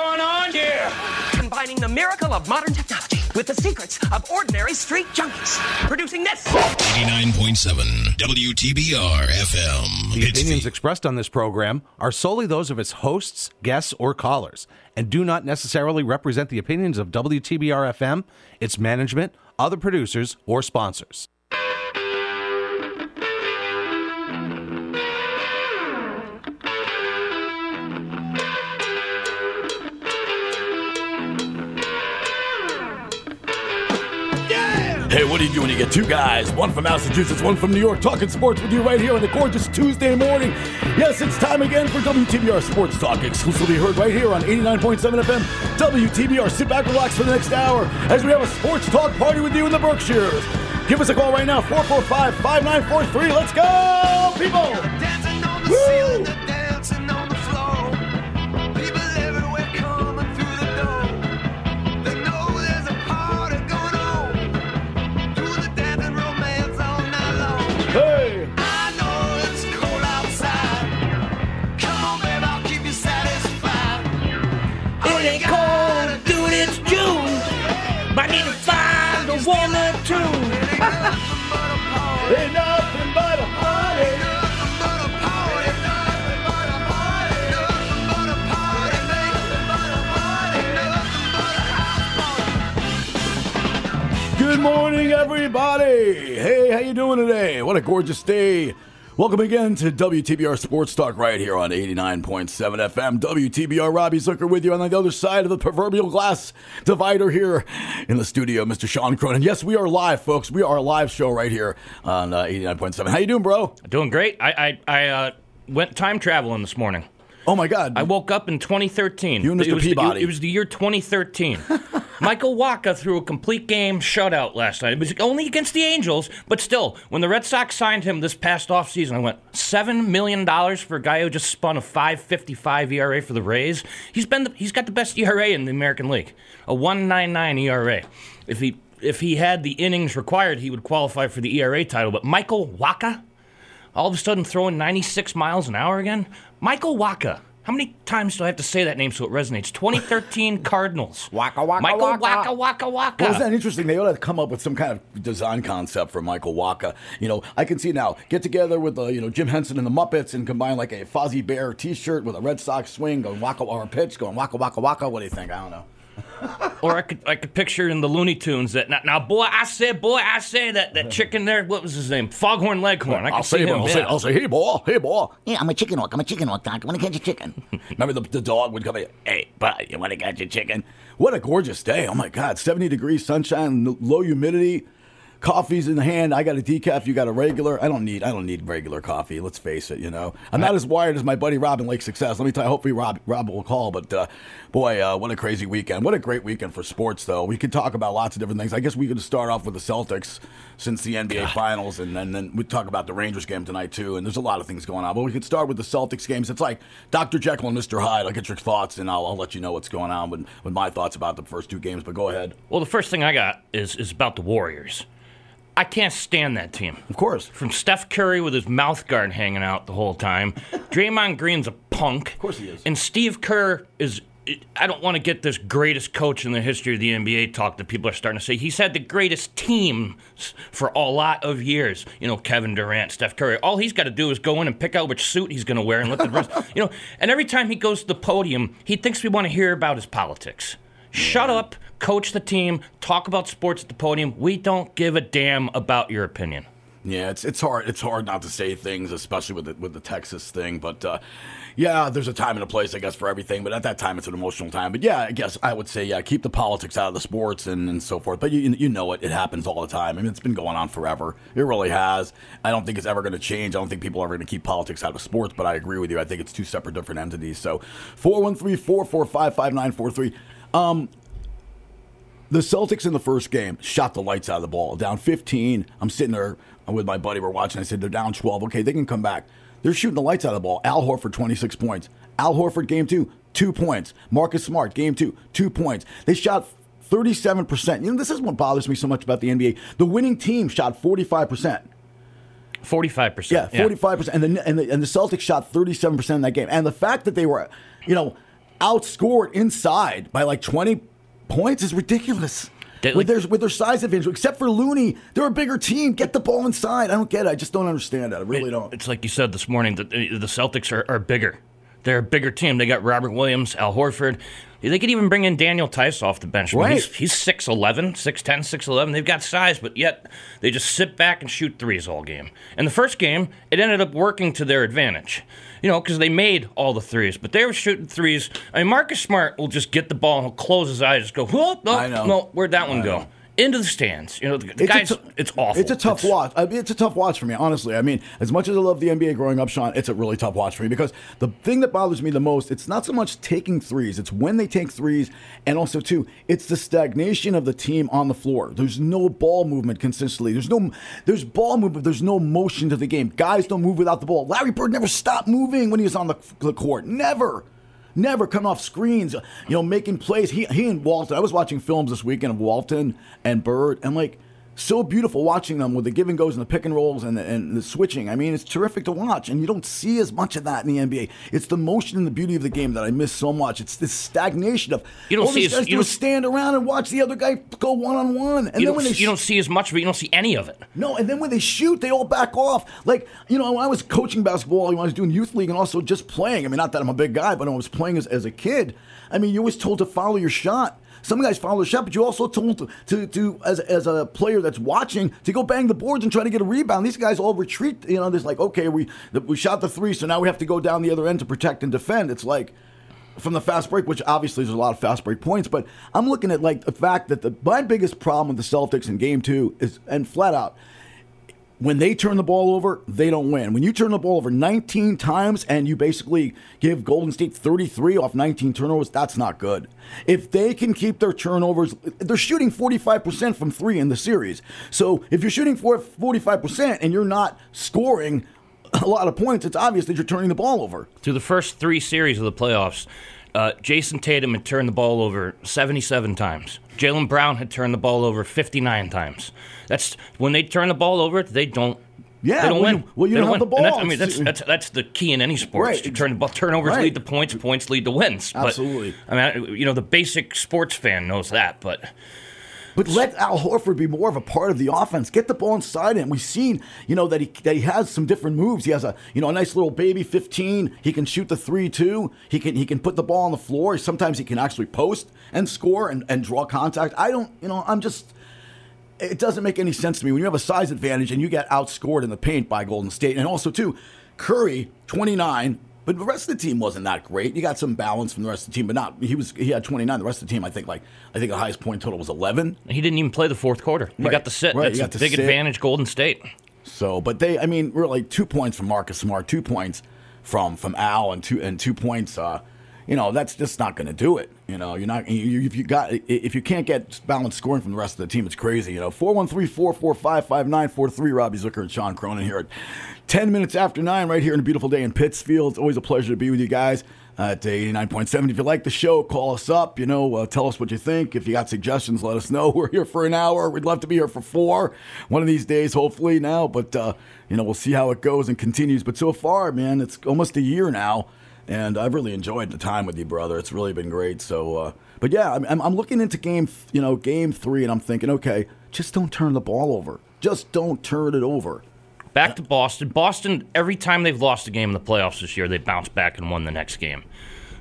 going on here? Combining the miracle of modern technology with the secrets of ordinary street junkies. Producing this. 89.7 WTBR FM. The opinions expressed on this program are solely those of its hosts, guests, or callers, and do not necessarily represent the opinions of WTBR FM, its management, other producers, or sponsors. Hey, what do you do when you get two guys, one from Massachusetts, one from New York, talking sports with you right here on a gorgeous Tuesday morning? Yes, it's time again for WTBR Sports Talk, exclusively heard right here on 89.7 FM WTBR. Sit back, relax for the next hour as we have a sports talk party with you in the Berkshires. Give us a call right now, 445 5943. Let's go, people! Woo! Hey! I know it's cold outside. Come on, babe, I'll keep you satisfied. All it ain't cold, dude, it's June. I need to find a one or two. Good morning, everybody. Hey, how you doing today? What a gorgeous day. Welcome again to WTBR Sports Talk right here on 89.7 FM. WTBR Robbie Zucker with you on the other side of the proverbial glass divider here in the studio, Mr. Sean Cronin. Yes, we are live, folks. We are a live show right here on uh, 89.7. How you doing, bro? Doing great. I I, I uh, went time traveling this morning. Oh my God. I woke up in 2013. You and Mr. It was, the- Peabody. it was the year 2013. Michael Wacha threw a complete game shutout last night. It was only against the Angels, but still, when the Red Sox signed him this past offseason, I went seven million dollars for a guy who just spun a 5.55 ERA for the Rays. He's been the, he's got the best ERA in the American League, a 1.99 ERA. If he if he had the innings required, he would qualify for the ERA title. But Michael Wacha, all of a sudden throwing 96 miles an hour again? Michael Wacha. How many times do I have to say that name so it resonates? 2013 Cardinals. Waka, waka, Michael waka. Waka Waka Waka. Well, isn't that interesting? They ought to come up with some kind of design concept for Michael Wacha. You know, I can see now get together with uh, you know Jim Henson and the Muppets and combine like a Fozzie Bear T-shirt with a Red Sox swing going waka or a pitch going waka waka waka. What do you think? I don't know. Or I could I could picture in the Looney Tunes that now, now boy I say boy I say that that chicken there what was his name Foghorn Leghorn I I'll say, him I'll, say. I'll say, hey boy, hey boy. Yeah, I'm a chicken hawk. I'm a chicken hawk, Doc. I want to catch a chicken. Remember the, the dog would come in, hey, bud, you want to catch a chicken? What a gorgeous day. Oh my God, 70 degrees, sunshine, low humidity. Coffee's in the hand. I got a decaf. You got a regular. I don't need. I don't need regular coffee. Let's face it. You know, I'm not as wired as my buddy Robin Lake Success. Let me tell you. Hopefully, Rob Rob will call. But uh, boy, uh, what a crazy weekend. What a great weekend for sports, though. We could talk about lots of different things. I guess we could start off with the Celtics since the NBA Finals, and then, then we talk about the Rangers game tonight too. And there's a lot of things going on. But we could start with the Celtics games. It's like Dr. Jekyll and Mr. Hyde. I'll get your thoughts, and I'll, I'll let you know what's going on with, with my thoughts about the first two games. But go ahead. Well, the first thing I got is is about the Warriors. I can't stand that team. Of course. From Steph Curry with his mouth guard hanging out the whole time. Draymond Green's a punk. Of course he is. And Steve Kerr is. I don't want to get this greatest coach in the history of the NBA talk that people are starting to say. He's had the greatest team for a lot of years. You know, Kevin Durant, Steph Curry. All he's got to do is go in and pick out which suit he's going to wear and let the rest. You know, and every time he goes to the podium, he thinks we want to hear about his politics. Shut up, coach the team, talk about sports at the podium. We don't give a damn about your opinion. Yeah, it's it's hard. It's hard not to say things, especially with the, with the Texas thing. But uh, yeah, there's a time and a place, I guess, for everything. But at that time, it's an emotional time. But yeah, I guess I would say yeah, keep the politics out of the sports and, and so forth. But you you know it, it happens all the time. I mean, it's been going on forever. It really has. I don't think it's ever going to change. I don't think people are ever going to keep politics out of sports. But I agree with you. I think it's two separate, different entities. So four one three four four five five nine four three. Um, the Celtics in the first game shot the lights out of the ball. Down 15. I'm sitting there with my buddy. We're watching. I said, they're down 12. Okay, they can come back. They're shooting the lights out of the ball. Al Horford, 26 points. Al Horford, game two, two points. Marcus Smart, game two, two points. They shot 37%. You know, this is what bothers me so much about the NBA. The winning team shot 45%. Forty-five percent. Yeah, forty five percent, and the and the and the Celtics shot thirty seven percent in that game. And the fact that they were, you know, outscored inside by like 20 points is ridiculous. They- with, their, with their size advantage, except for Looney, they're a bigger team. Get the ball inside. I don't get it. I just don't understand that. I really don't. It's like you said this morning that the the Celtics are, are bigger. They're a bigger team. They got Robert Williams, Al Horford. They could even bring in Daniel Theis off the bench. I mean, Right. he's, he's 6'11, 6'10, 6'11. They've got size, but yet they just sit back and shoot threes all game. And the first game, it ended up working to their advantage. You know, because they made all the threes, but they were shooting threes. I mean, Marcus Smart will just get the ball and he'll close his eyes, just go, whoop, no, I know. no, where'd that one I go? Into the stands. You know, the, the It's guys, tou- it's awful. It's a tough watch. I mean, it's a tough watch for me, honestly. I mean, as much as I love the NBA growing up, Sean, it's a really tough watch for me because the thing that bothers me the most, it's not so much taking threes, it's when they take threes, and also too, it's the stagnation of the team on the floor. There's no ball movement consistently. There's no, there's ball movement. There's no motion to the game. Guys don't move without the ball. Larry Bird never stopped moving when he was on the, the court. Never. Never coming off screens, you know, making plays. He, he and Walton. I was watching films this weekend of Walton and Bird, and like so beautiful watching them with the give and goes and the pick and rolls and the, and the switching. I mean, it's terrific to watch, and you don't see as much of that in the NBA. It's the motion and the beauty of the game that I miss so much. It's this stagnation of You don't all see these as- guys you do don't- stand around and watch the other guy go one on one, and you, then don't, when they you don't see as much, but you don't see any of it. no, and then when they shoot, they all back off. Like, you know, when I was coaching basketball, when I was doing youth league and also just playing. I mean, not that I'm a big guy, but when I was playing as, as a kid, I mean, you're always told to follow your shot. Some guys follow the shot, but you also told to, to, to as, as a player that's watching, to go bang the boards and try to get a rebound. These guys all retreat. You know, there's like, okay, we we shot the three, so now we have to go down the other end to protect and defend. It's like, from the fast break, which obviously there's a lot of fast break points, but I'm looking at like the fact that the my biggest problem with the Celtics in game two is and flat out when they turn the ball over, they don't win. When you turn the ball over 19 times and you basically give Golden State 33 off 19 turnovers, that's not good. If they can keep their turnovers, they're shooting 45% from three in the series. So if you're shooting for 45% and you're not scoring a lot of points, it's obvious that you're turning the ball over. Through the first three series of the playoffs, uh, Jayson Tatum had turned the ball over 77 times. Jaylen Brown had turned the ball over 59 times. That's when they turn the ball over, they don't. Yeah, they don't well, win. you- well, you They don't have win. the ball. I mean, that's, that's that's the key in any sport. Right. To turn the ball, turnovers Right. lead to points, points lead to wins. But, Absolutely. I mean, you know, the basic sports fan knows that, but But let Al Horford be more of a part of the offense. Get the ball inside him. We've seen, you know, that he that he has some different moves. He has a, you know, a nice little baby 15. He can shoot the three too. He can he can put the ball on the floor. Sometimes he can actually post and score and, and draw contact. I don't, you know, I'm just it doesn't make any sense to me when you have a size advantage and you get outscored in the paint by Golden State. And also, too, Curry, 29, but the rest of the team wasn't that great. You got some balance from the rest of the team, but not. He was he had 29. The rest of the team, I think, like I think the highest point total was 11. he didn't even play the fourth quarter. He Right. got the sit. Right, That's a big sit. advantage, Golden State. So, but they, I mean, really two points from Marcus Smart, two points from from Al, and two and two points. Uh, you know, that's just not going to do it. You know, you're not. You, if you got, if you can't get balanced scoring from the rest of the team, it's crazy. You know, four one three four four five five nine four three. Robbie Zucker and Sean Cronin here at ten minutes after nine, right here in a beautiful day in Pittsfield. It's always a pleasure to be with you guys. Uh, at 89.7. If you like the show, call us up. You know, uh, tell us what you think. If you got suggestions, let us know. We're here for an hour. We'd love to be here for four. One of these days, hopefully now. But, uh, you know, we'll see how it goes and continues. But so far, man, it's almost a year now. And I've really enjoyed the time with you, brother. It's really been great. So, uh, but yeah, I'm I'm looking into game, you know, game three, and I'm thinking, okay, just don't turn the ball over. Just don't turn it over. Back to Boston. Boston, every time they've lost a game in the playoffs this year, they bounce back and won the next game.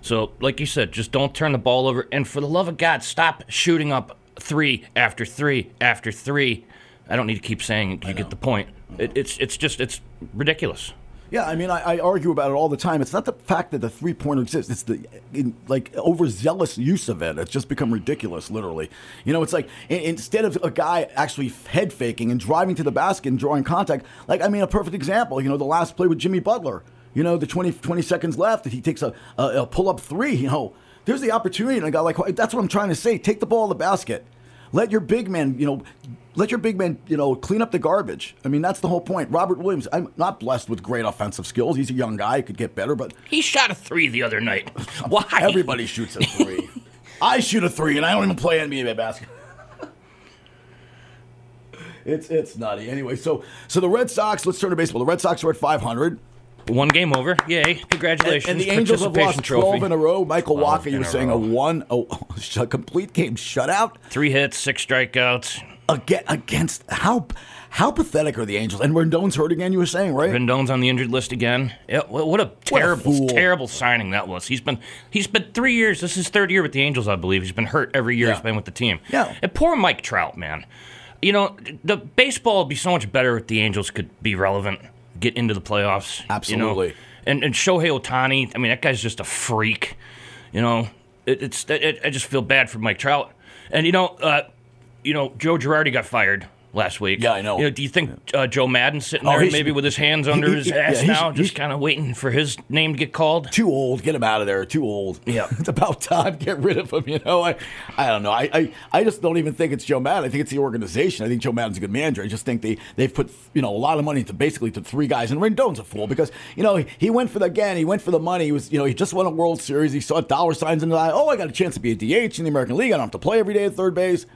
So, like you said, just don't turn the ball over. And for the love of God, stop shooting up three after three after three. I don't need to keep saying it. You get the point. It, it's it's just it's ridiculous. Yeah, I mean, I, I argue about it all the time. It's not the fact that the three pointer exists; it's the in, like overzealous use of it. It's just become ridiculous, literally. You know, it's like i- instead of a guy actually head faking and driving to the basket and drawing contact, like I mean, a perfect example. You know, the last play with Jimmy Butler. You know, the 20, 20 seconds left, and he takes a, a, a pull up three. You know, there's the opportunity, and a guy like that's what I'm trying to say. Take the ball to the basket. Let your big man, you know, let your big man, you know, clean up the garbage. I mean, that's the whole point. Robert Williams, I'm not blessed with great offensive skills. He's a young guy, he could get better, but He shot a three the other night. Why? everybody shoots a three. I shoot a three, and I don't even play NBA basketball. it's it's nutty. Anyway, so so the Red Sox. Let's turn to baseball. The Red Sox are at 500. One game over. Yay. Congratulations. And the Angels have lost 12 in a row. Michael Walker, you were saying row. a one, a, a complete game shutout Three hits, six strikeouts. Against, against how how pathetic are the Angels? And Rendon's hurt again. You were saying right? Rendon's on the injured list again. Yeah, what a terrible, fool. terrible signing that was. He's been he's been three years. This is his third year with the Angels, I believe. He's been hurt every year Yeah. he's been with the team. Yeah. And poor Mike Trout, man. You know, the baseball would be so much better if the Angels could be relevant, get into the playoffs. you know? Absolutely. And and Shohei Ohtani, I mean, that guy's just a freak. You know, it, it's it, I just feel bad for Mike Trout. And you know, uh, you know, Joe Girardi got fired last week. Yeah, I know. You know do you think uh, Joe Maddon's sitting Oh, there maybe with his hands under he- his he- ass yeah, now, just kind of waiting for his name to get called? Too old. Get him out of there. Too old. Yeah. it's about time. Get rid of him. You know, I, I don't know. I, I, I just don't even think it's Joe Maddon. I think it's the organization. I think Joe Maddon's a good manager. I just think they they've put you know a lot of money into basically to three guys. And Rendon's a fool because you know he, he went for the again. He went for the money. He was you know he just won a World Series. He saw dollar signs in the eye. Oh, I got a chance to be a DH in the American League. I don't have to play every day at third base.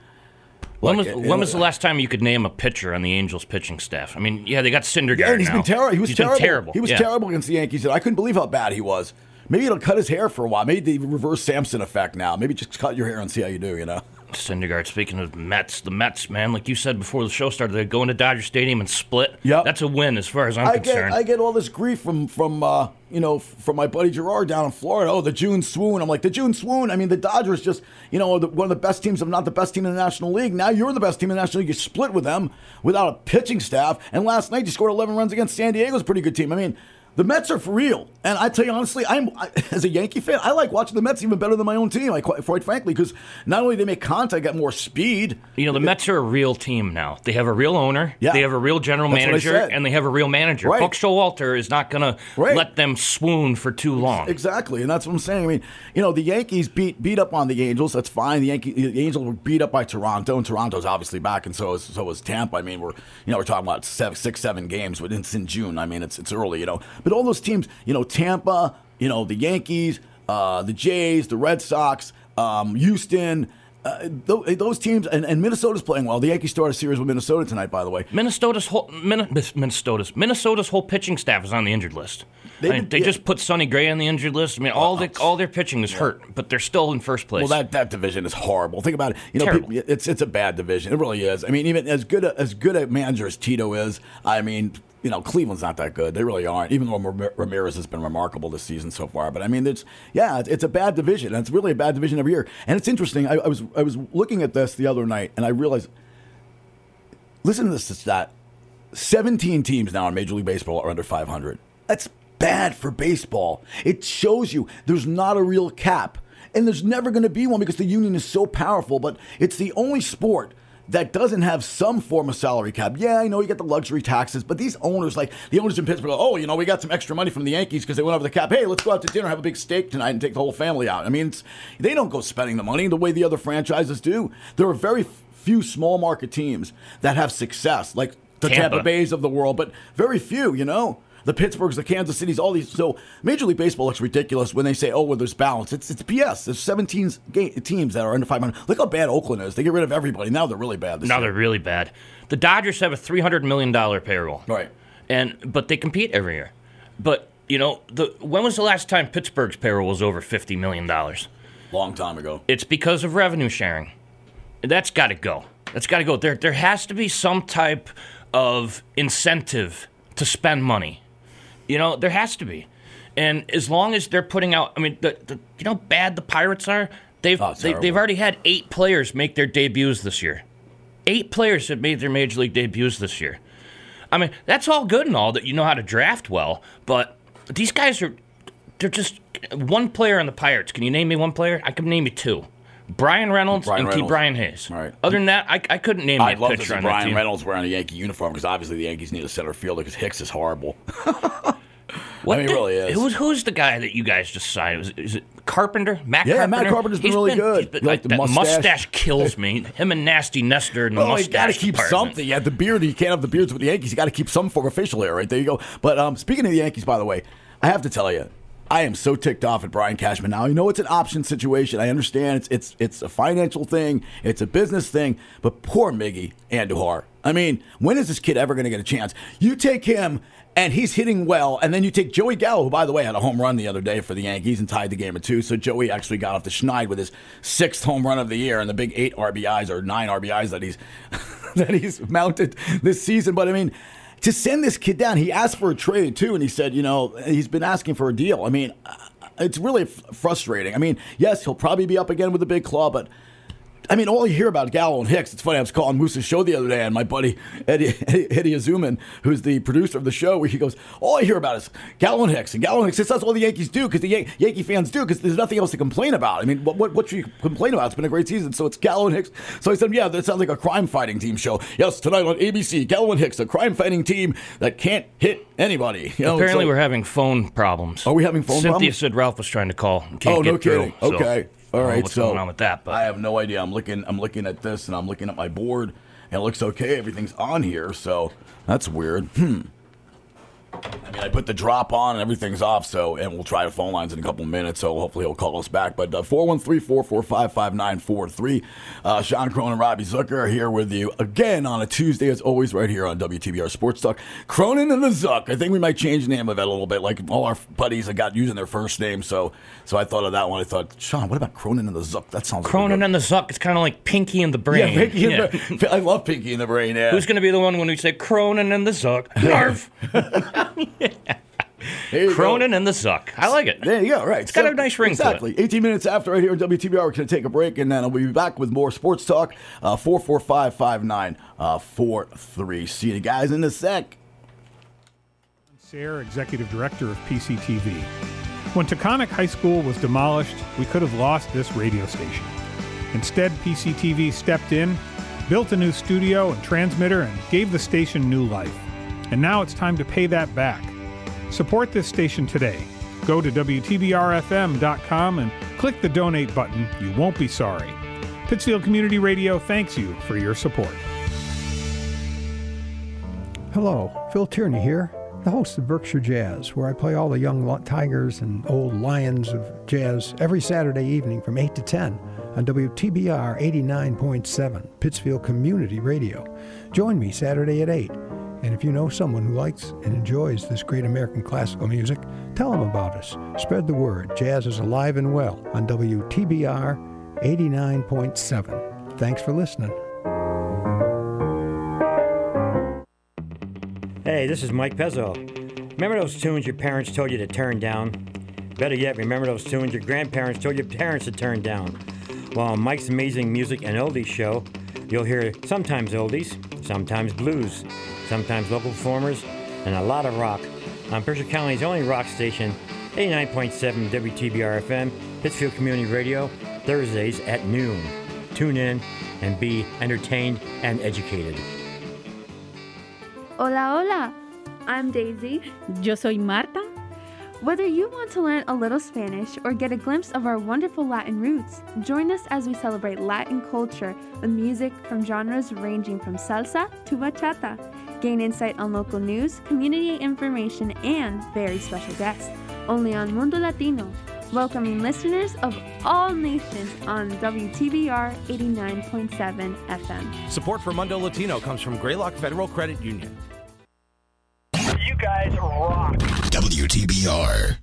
When was when was the last time you could name a pitcher on the Angels pitching staff? I mean, yeah, they got Syndergaard Yeah, and he's now. been terrible. He was He's terrible. Terrible. He was yeah. terrible against the Yankees. I couldn't believe how bad he was. Maybe it'll cut his hair for a while. Maybe the reverse Samson effect now. Maybe just cut your hair and see how you do. You know. Syndergaard. Speaking of Mets, the Mets, man, like you said before the show started, they go into Dodger Stadium and split. Yep. that's a win as far as I'm I get concerned. I get all this grief from from uh, you know from my buddy Gerard down in Florida. Oh, the June swoon. I'm like the June swoon. I mean, the Dodgers just you know the, one of the best teams, if not the best team in the National League. Now you're the best team in the National League. You split with them without a pitching staff, and last night you scored 11 runs against San Diego's pretty good team. I mean. The Mets are for real, and I tell you honestly, I'm I, as a Yankee fan, I like watching the Mets even better than my own team. I quite, quite frankly, because not only they make contact, got more speed. you know, the Mets are a real team now. They have a real owner. Yeah. They have a real general That's manager, and they have a real manager. Right. Buck Showalter is not going to let them swoon for too long. Exactly, and that's what I'm saying. I mean, you know, the Yankees beat beat up on the Angels. That's fine. The Yankee, the Angels were beat up by Toronto, and Toronto's obviously back, and so is so is Tampa. I mean, we're you know we're talking about seven, six, seven games, but it's in June. I mean, it's it's early, you know. But all those teams, you know, Tampa, you know, the Yankees, uh, the Jays, the Red Sox, um, Houston. Uh, th- those teams and, and Minnesota's playing well. The Yankees start a series with Minnesota tonight, by the way. Minnesota's whole Min- Minnesota's Minnesota's whole pitching staff is on the injured list. They I mean, they yeah. just put Sonny Gray on the injured list. I mean, all the all their pitching is hurt, but they're still in first place. Well, that, that division is horrible. Think about it. You know, people, it's it's a bad division. It really is. I mean, even as good a, as good a manager as Tito is, I mean, you know, Cleveland's not that good. They really aren't. Even though Ramirez has been remarkable this season so far, but I mean, it's yeah, it's, a bad division. And it's really a bad division every year. And it's interesting. I, I was I was looking at this the other night, and I realized. Listen to this stat: seventeen teams now in Major League Baseball are under five hundred. That's bad for baseball. It shows you there's not a real cap. And there's never going to be one because the union is so powerful, but it's the only sport that doesn't have some form of salary cap. Yeah, I know you get the luxury taxes, but these owners, like the owners in Pittsburgh, go, oh, you know, we got some extra money from the Yankees because they went over the cap. Hey, let's go out to dinner, have a big steak tonight, and take the whole family out. I mean, it's, they don't go spending the money the way the other franchises do. There are very few small market teams that have success, like the Tampa, Tampa. Bays of the world, but very few, you know. The Pittsburghs, the Kansas Cities, all these. So Major League Baseball looks ridiculous when they say, "Oh, well, there's balance." It's it's BS. There's 17 ga- teams that are under 500. Look how bad Oakland is. They get rid of everybody. Now they're really bad. This now year. they're really bad. The Dodgers have a three hundred million dollar payroll, Right. And but they compete every year. But you know, the when was the last time Pittsburgh's payroll was over fifty million dollars? long time ago. It's because of revenue sharing. That's got to go. That's got to go. There, there has to be some type of incentive to spend money. You know, there has to be. And as long as they're putting out, I mean, the, the you know, how bad the Pirates are. They've Oh, they, they've already had eight players make their debuts this year. Eight players have made their major league debuts this year. I mean, that's all good and all that you know how to draft well, but these guys are they're just one player on the Pirates. Can you name me one player? I can name you two. Bryan Reynolds Brian and Reynolds. Brian Hayes. Right. Other than that, I, I couldn't name me I'd love to pitcher see on that Brian team. Reynolds wearing a Yankee uniform because obviously the Yankees need a center fielder because Hicks is horrible. What I mean, the- it really is. Who's, who's the guy that you guys just signed? Was is it Carpenter? Matt Yeah, Carpenter? Matt Carpenter's been really good. he's like the that mustache? kills me. Him and Nasty Nestor and the Oh, you mustache got to keep department. something. You have the beard. You can't have the beards with the Yankees. You got to keep some form of facial hair. Right there you go. But um, speaking of the Yankees, by the way, I have to tell you, I am so ticked off at Brian Cashman now. You know it's an option situation. I understand it's it's it's a financial thing, it's a business thing, but poor Miggy Andujar. I mean, when is this kid ever going to get a chance? You take him and he's hitting well, and then you take Joey Gallo, who by the way had a home run the other day for the Yankees and tied the game at two. So Joey actually got off the schneid with his sixth home run of the year and the big eight RBIs or nine RBIs that he's that he's mounted this season. But I mean to send this kid down, he asked for a trade too, and he said, you know, he's been asking for a deal. I mean, it's really f- frustrating. I mean, yes, he'll probably be up again with the big claw, but I mean, all you hear about Gallo and Hicks. It's funny. I was calling Moose's show the other day, and my buddy Eddie, Eddie, Eddie Azuman, who's the producer of the show, where he goes, "All I hear about is Gallo and Hicks, and Gallo and Hicks. It's, that's all the Yankees do because the Yan- Yankee fans do because there's nothing else to complain about. I mean, what, what what should you complain about? It's been a great season, so it's Gallo and Hicks. So I said, yeah, that sounds like a crime fighting team show. Yes, tonight on ABC, Gallo and Hicks, a crime fighting team that can't hit anybody. You know, Apparently, we're having phone problems. Are we having phone Cynthia problems? said Ralph was trying to call. Oh, no through, kidding. so Okay. All I don't know right. What's so going on with that? But I have no idea. I'm looking. I'm looking at this, and I'm looking at my board, and it looks okay. Everything's on here, so that's weird. Hmm. I mean, I put the drop on and everything's off, so, and we'll try the phone lines in a couple minutes, so hopefully he'll call us back. But uh, 413 445 5943. Uh, Sean Cronin and Robbie Zucker are here with you again on a Tuesday, as always, right here on WTBR Sports Talk. Cronin and the Zuck. I think we might change the name of it a little bit. Like all our buddies have got using their first name, so so I thought of that one. I thought, Sean, what about Cronin and the Zuck? That sounds Cronin like and the Zuck. It's kind of like Pinky and the Brain. yeah, Pinky Yeah. the, I love Pinky and the Brain. Yeah. Who's going to be the one when we say Cronin and the Zuck? Narf. There you go. Cronin and the Zuck. I like it. There you go. Right. It's got a nice ring to it. Exactly. 18 minutes after right here on WTBR, we're going to take a break, and then we'll be back with more sports talk. Uh, 445 5943. See you guys in a sec. Sayre, Executive Director of PCTV. When Taconic High School was demolished, we could have lost this radio station. Instead, PCTV stepped in, built a new studio and transmitter, and gave the station new life. And now it's time to pay that back. Support this station today. Go to WTBRFM.com and click the donate button. You won't be sorry. Pittsfield Community Radio thanks you for your support. Hello, Phil Tierney here, the host of Berkshire Jazz, where I play all the young tigers and old lions of jazz every Saturday evening from 8 to 10 on WTBR 89.7, Pittsfield Community Radio. Join me Saturday at 8. And if you know someone who likes and enjoys this great American classical music, tell them about us. Spread the word. Jazz is alive and well on WTBR 89.7. Thanks for listening. Hey, this is Mike Pezzo. Remember those tunes your parents told you to turn down? Better yet, remember those tunes your grandparents told your parents to turn down? Well, on Mike's Amazing Music and Oldies show, you'll hear sometimes oldies, sometimes blues, sometimes local performers, and a lot of rock. On Berkshire County's only rock station, 89.7 WTBR FM, Pittsfield Community Radio, Thursdays at noon. Tune in and be entertained and educated. Hola, hola. I'm Daisy. Yo soy Marta. Whether you want to learn a little Spanish or get a glimpse of our wonderful Latin roots, join us as we celebrate Latin culture with music from genres ranging from salsa to bachata. Gain insight on local news, community information, and very special guests. Only on Mundo Latino, welcoming listeners of all nations on WTBR 89.7 FM. Support for Mundo Latino comes from Greylock Federal Credit Union. You guys rock. WTBR.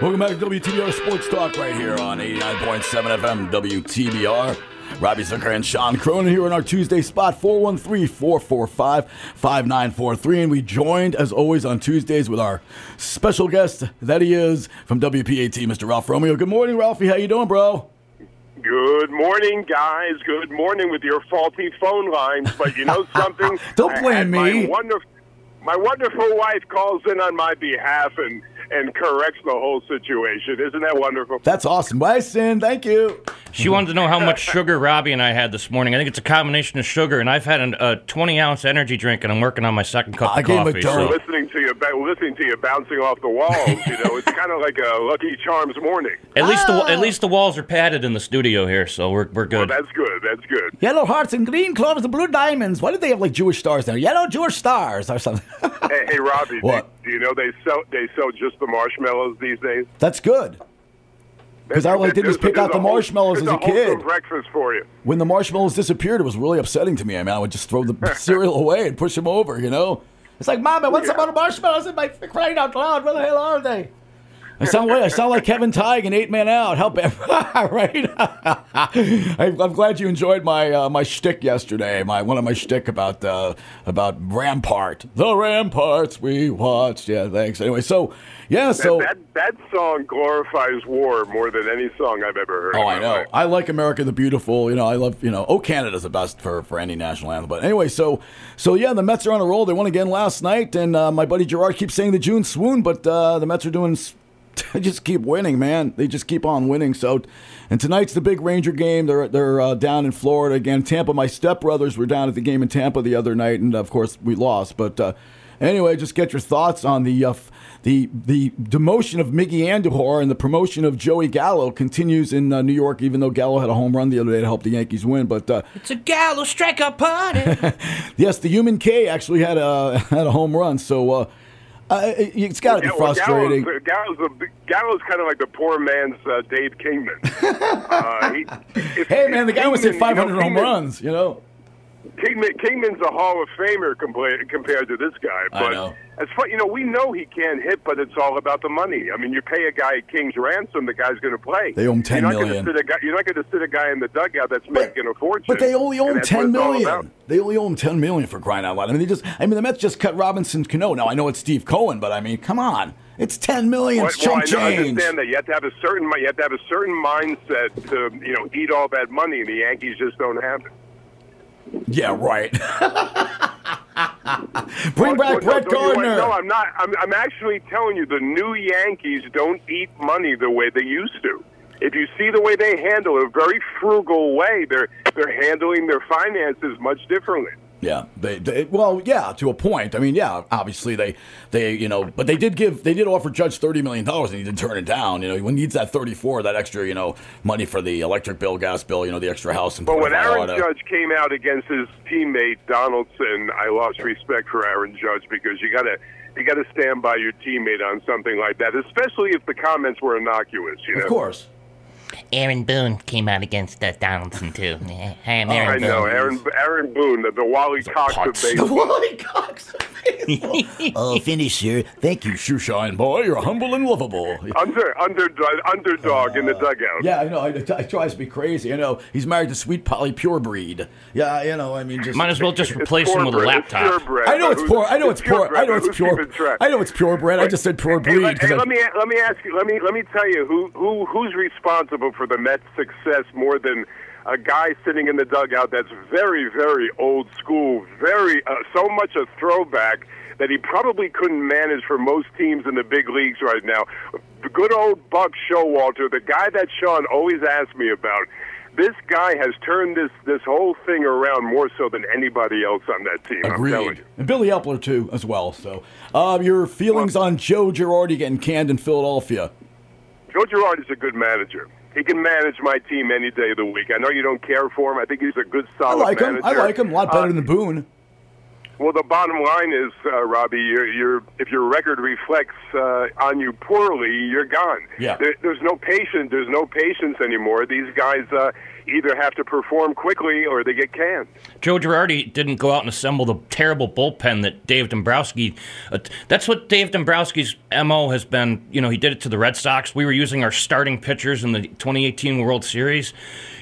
Welcome back to WTBR Sports Talk right here on 89.7 FM WTBR. Robbie Zucker and Sean Cronin here in our Tuesday spot, 413-445-5943. And we joined, as always, on Tuesdays with our special guest that he is from WPAT, Mr. Ralph Romeo. Good morning, Ralphie. How you doing, bro? Good morning, guys. Good morning with your faulty phone lines. But you know something? Don't blame me. Wonderful, my wonderful wife calls in on my behalf and, and corrects the whole situation. Isn't that wonderful? That's awesome. Bye, Sin. Thank you. She wanted to know how much sugar Robbie and I had this morning. I think it's a combination of sugar, and I've had an, a 20 ounce energy drink, and I'm working on my second cup I of gave him a coffee. donut. so- listening to you, listening to you bouncing off the walls. You know, it's kind of like a Lucky Charms morning. At least the at oh. least the walls are padded in the studio here, so we're we're good. That's good. That's good. Yellow hearts and green clovers and blue diamonds. Why did they have like Jewish stars there? Yellow Jewish stars or something. hey, hey, Robbie. What? Do, do you know they sell they sell just the marshmallows these days? That's good. Because all I did was There's- pick out the marshmallows as a kid. breakfast for you. When the marshmallows disappeared, it was really upsetting to me. I mean, I would just throw the cereal away and push them over, you know? It's like, Mama, what's about the marshmallows in my crying out loud? Where the hell are they? I sound, I sound like Kevin Tighe in Eight Men Out. Bad, right? I, I'm glad you enjoyed my uh, my shtick yesterday. My one of my shtick about uh, about Rampart, the Ramparts we watched. Yeah, thanks. Anyway, so yeah, so that, that that song glorifies war more than any song I've ever heard. Oh, I know. life. I like America the Beautiful. You know, I love, you know, Oh Canada's the best for, for any national anthem. But anyway, so so yeah, the Mets are on a roll. They won again last night, and uh, my buddy Gerard keeps saying the June swoon, but uh, the Mets are doing. They just keep winning, man. They just keep on winning. So, and tonight's the big Ranger game. They're they're uh, down in Florida again. Tampa. My stepbrothers were down at the game in Tampa the other night, and of course we lost. But uh, anyway, just get your thoughts on the uh, the the demotion of Miggy Andujar and the promotion of Joey Gallo continues in uh, New York. Even though Gallo had a home run the other day to help the Yankees win, but uh, It's a Gallo strikeout party. yes, the Human K actually had a had a home run. So. Uh, uh, it- it's got to be Yeah, well, frustrating. Gallo's, Gallo's, the, Gallo's kind of like the poor man's uh, Dave Kingman. uh, he, if- hey man, the guy almost hit Kingman, you know, 500 home Kingman- runs. You know. Kingman, Kingman's a Hall of Famer compared compared to this guy. I But know. as far you know, we know he can't hit, but it's all about the money. I mean, you pay a guy King's ransom, the guy's going to play. They owe him 10 you're not million. Gonna sit a guy, you're not going to sit a guy in the dugout that's making a fortune. But they only owe and him that's what ten million. They only owe him ten million for crying out loud. I mean, they just. I mean, the Mets just cut Robinson Cano. Now I know it's Steve Cohen, but I mean, come on, it's ten million. Well, well, I change. understand that you have to have a certain you have to have a certain mindset to you know eat all that money, and the Yankees just don't have it. Yeah, right. Bring back Well, Brett no, don't Gardner. No, I'm not. I'm, I'm actually telling you, the new Yankees don't eat money the way they used to. If you see the way they handle it, a very frugal way, they're they're handling their finances much differently. Yeah, they, they well, yeah, to a point. I mean, yeah, obviously they they you know, but they did give they did offer Judge thirty million dollars and he did turn it down. You know, he needs that thirty four, that extra you know money for the electric bill, gas bill, you know, the extra house and. But when Aaron. Judge came out against his teammate Donaldson, I lost respect for Aaron Judge because you got to you got to stand by your teammate on something like that, especially if the comments were innocuous. You know, of course. Aaron Boone came out against uh, Donaldson too. Yeah, I am I Aaron know Boone. Aaron Aaron Boone, the, the Wally Cox of baseball. Wally Cox. oh, finish, sir. Thank you. Shoe shine boy, you're humble and lovable. Under underdog underdog in the dugout. Yeah, I know. It, it drives me crazy. You know, he's married to Sweet Polly Purebred. Yeah, you know, I mean, just Might as well just replace him with a purebred. It's laptop. purebred. I know it's poor. I know it's poor. I know it's who's pure. I know it's purebred. I just said pure Hey, breed. let, 'cause hey, let me let me ask you. Let me let me tell you who who who's responsible for the Mets' success more than a guy sitting in the dugout that's very very old school, very uh, so much a throwback that he probably couldn't manage for most teams in the big leagues right now. The good old Buck Showalter, the guy that Sean always asked me about. This guy has turned this this whole thing around more so than anybody else on that team. I'm telling Agreed. you. And Billy Eppler too, as well. So, uh, your feelings on Joe Girardi getting canned in Philadelphia? Joe Girardi is a good manager. He can manage my team any day of the week. I know you don't care for him. I think he's a good, solid I like him. I like him a lot better Uh, than Boone. well, the bottom line is, uh, Robbie, you're, you're, if your record reflects uh, on you poorly, you're gone. Yeah. There, there's no patience. There's no patience anymore. These guys uh, either have to perform quickly or they get canned. Joe Girardi didn't go out and assemble the terrible bullpen that Dave Dombrowski. Uh, that's what Dave Dombrowski's mo has been. You know, he did it to the Red Sox. We were using our starting pitchers in the 2018 World Series.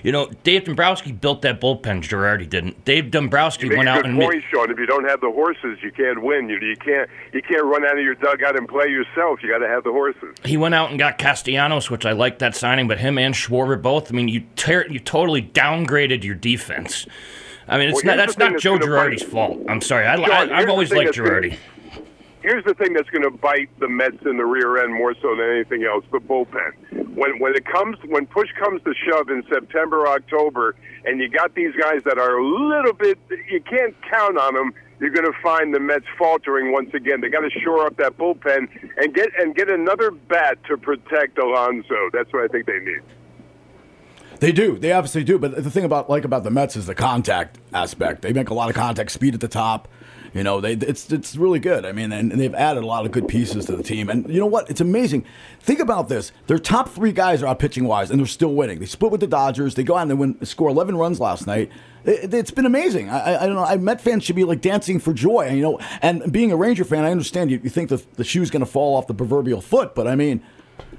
You know, Dave Dombrowski built that bullpen. Girardi didn't. Dave Dombrowski went out good and ma- point, Sean. If you don't have the horses, you can't win. You, you can't you can't run out of your dugout and play yourself. You got to have the horses. he went out and got Castellanos, which I like that signing. But him and Schwarber both. I mean, you tear, you totally downgraded your defense. I mean, it's Well, not that's not that's Joe Girardi's bite- fault. I'm sorry. I, Sean, I, I've always liked that's gonna- Girardi. Here's the thing that's going to bite the Mets in the rear end more so than anything else: the bullpen. when when it comes when push comes to shove in September October, and you got these guys that are a little bit you can't count on them. You're going to find the Mets faltering once again. They got to shore up that bullpen and get and get another bat to protect Alonso. That's what I think they need. They do. They obviously do. But the thing about like about the Mets is the contact aspect. They make a lot of contact, speed at the top. You know, they it's it's really good. I mean, and, and they've added a lot of good pieces to the team. And you know what? It's amazing. Think about this. Their top three guys are out pitching wise, and they're still winning. They split with the Dodgers. They go out and they win, score 11 runs last night. It, has been amazing. I, I, don't know. I Met fans should be like dancing for joy. You know, and being a Ranger fan, I understand you, you think the the shoe's going to fall off the proverbial foot, but I mean.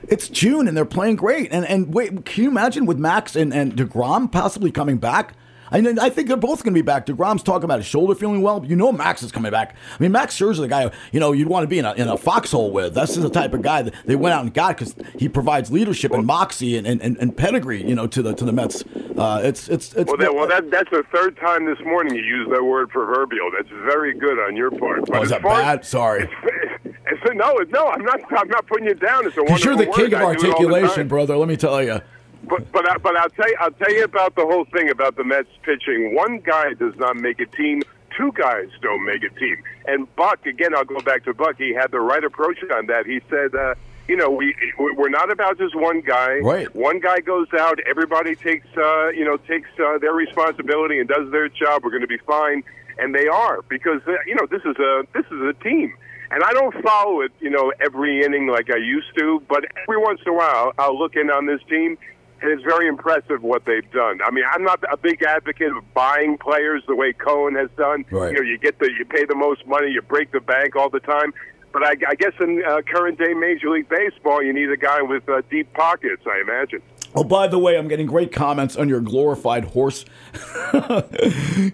It's June and they're playing great. And and wait, can you imagine with Max and, and DeGrom possibly coming back? I, I think they're both going to be back. DeGrom's talking about his shoulder feeling well, but you know Max is coming back. I mean, Max Scherzer, the guy you know you'd want to be in a, in a foxhole with. That's the type of guy that they went out and got because he provides leadership and moxie and, and, and, pedigree, you know, to the to the Mets. Uh, it's it's it's. Well, that, well, that that's the third time this morning you used that word proverbial. That's very good on your part. But oh, is that bad? Sorry. It's, no, no, I'm not. I'm not putting you down. It's a Because you're the king of articulation, brother. Let me tell you. But but I, but I'll tell you I'll tell you about the whole thing about the Mets pitching. One guy does not make a team. Two guys don't make a team. And Buck again, I'll go back to Buck. He had the right approach on that. He said. Uh, you know, we we're not about just one guy. Right. One guy goes out, everybody takes uh, you know takes uh, their responsibility and does their job. We're going to be fine, and they are because uh, you know this is a this is a team. And I don't follow it, you know, every inning like I used to, but every once in a while I'll look in on this team and it's very impressive what they've done. I mean, I'm not a big advocate of buying players the way Cohen has done. Right. You know, you get the you pay the most money, you break the bank all the time. But I, I guess in uh, current day Major League Baseball, you need a guy with uh, deep pockets. I imagine. Oh, by the way, I'm getting great comments on your glorified horse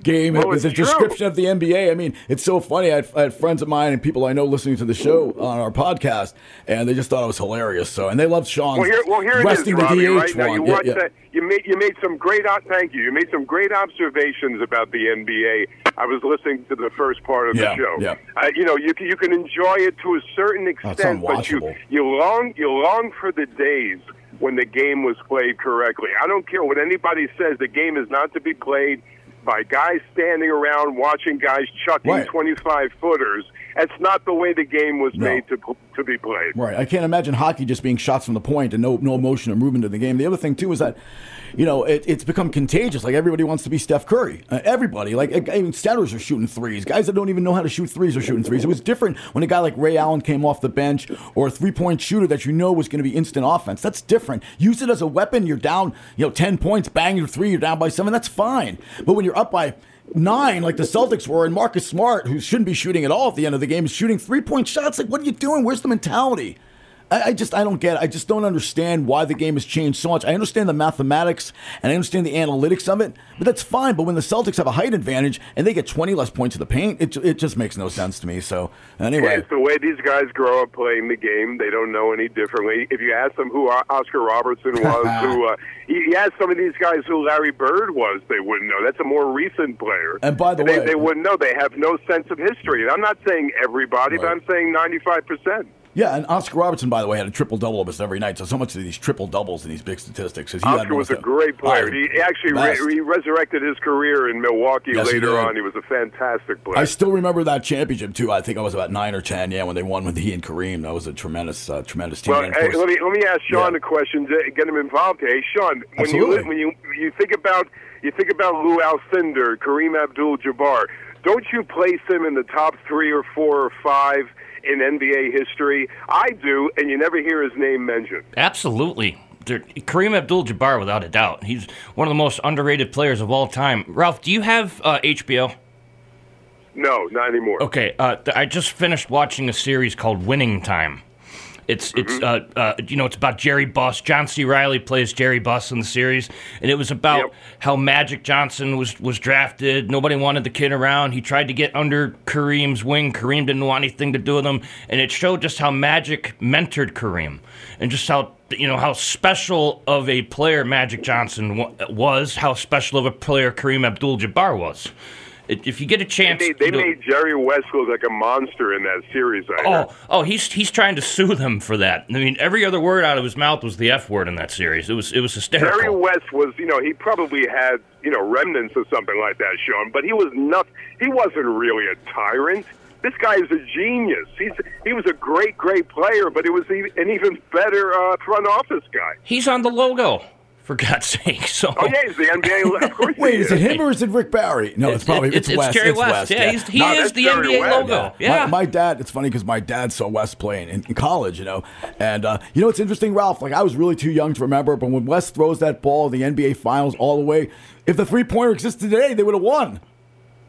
game. Well, it's a true. description of the NBA. I mean, it's so funny. I had, I had, friends of mine and people I know listening to the show on our podcast, and they just thought it was hilarious. So, and they loved Sean's well, here, well, here it is, resting Robbie, the DH right? Now, one. you, Yeah, yeah. That, you made you made some great. Thank you. You made some great observations about the NBA. I was listening to the first part of Yeah, the show. yeah. Uh, you know, you can, you can enjoy it to a certain extent, but you you long you long for the days when the game was played correctly. I don't care what anybody says. The game is not to be played by guys standing around watching guys chucking Right. 25 footers. That's not the way the game was No. made to to be played. Right. I can't imagine hockey just being shots from the point and no no motion or movement in the game. The other thing too is that, you know, it, it's become contagious. Like everybody wants to be Steph Curry. Uh, everybody, like I mean, are shooting threes. Guys that don't even know how to shoot threes are shooting threes. It was different when a guy like Ray Allen came off the bench or a three point shooter that you know was going to be instant offense. That's different. Use it as a weapon. You're down, you know, ten points, bang your three. You're down by seven. That's fine. But when you're up by nine, like the Celtics were, and Marcus Smart, who shouldn't be shooting at all at the end of the game, is shooting three point shots. Like, what are you doing? Where's the mentality? I, I just I don't get. It. I just don't understand why the game has changed so much. I understand the mathematics and I understand the analytics of it, but that's fine. But when the Celtics have a height advantage and they get 20 less points to the paint, it, it just makes no sense to me. So anyway, It's the way these guys grow up playing the game. They don't know any differently. If you ask them who Oscar Robertson was, who uh, you ask some of these guys who Larry Bird was, they wouldn't know. That's a more recent player. And by the they, way- they wouldn't know. They have no sense of history. And I'm not saying everybody, but I'm saying 95 percent. Yeah. And Oscar Robertson, by the way, had a triple double almost every night. So so much of these triple doubles and these big statistics. he Oscar was a great player. Oh, He actually re- he resurrected his career in Milwaukee Yes, later did. on. He was a fantastic player. I still remember that championship too. I think I was about nine or ten. Yeah, when they won with he and Kareem, that was a tremendous, uh, tremendous team. Well, hey, let me let me ask Sean Yeah. a question to get him involved. Hey, Sean, when Absolutely. you when you you think about you think about Lou Alcindor, Kareem Abdul-Jabbar, don't you place him in the top three or four or five in NBA history? I do, and you never hear his name mentioned. Absolutely. Kareem Abdul-Jabbar, without a doubt, he's one of the most underrated players of all time. Ralph, do you have uh, HBO? No, not anymore. Okay, uh, th- I just finished watching a series called Winning Time. It's it's uh, uh, you know it's about Jerry Buss. John C. Reilly plays Jerry Buss in the series, and it was about Yep. how Magic Johnson was was drafted. Nobody wanted the kid around. He tried to get under Kareem's wing. Kareem didn't want anything to do with him, and it showed just how Magic mentored Kareem, and just how you know how special of a player Magic Johnson wa- was, how special of a player Kareem Abdul-Jabbar was. If you get a chance, They, they you know- made Jerry West look like a monster in that series. I heard. Oh, oh, he's he's trying to sue them for that. I mean, every other word out of his mouth was the F word in that series. It was it was hysterical. Jerry West was, you know, he probably had, you know, remnants of something like that, Sean, but he was not. He wasn't really a tyrant. This guy is a genius. He's he was a great, great player, but it was an even better uh, front office guy. He's on the logo, for God's sake. So Oh yeah, he's the NBA. Of course, Wait, is it him or is it Rick Barry? No, it's, It's- probably it's- it's, it's West. Jerry it's West. Yeah, he's- he No, is the Jerry NBA West. logo. Yeah. My, my dad. It's funny because my dad saw West playing in, in college, you know, and uh, you know it's interesting, Ralph. Like I was really too young to remember, but when West throws that ball in the NBA Finals all the way, if the three pointer existed today, they would have won.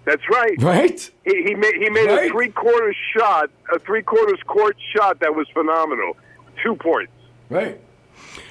That's right. Right? He, he made he made Right? a three quarters shot, a three quarters court shot that was phenomenal. Two points. Right.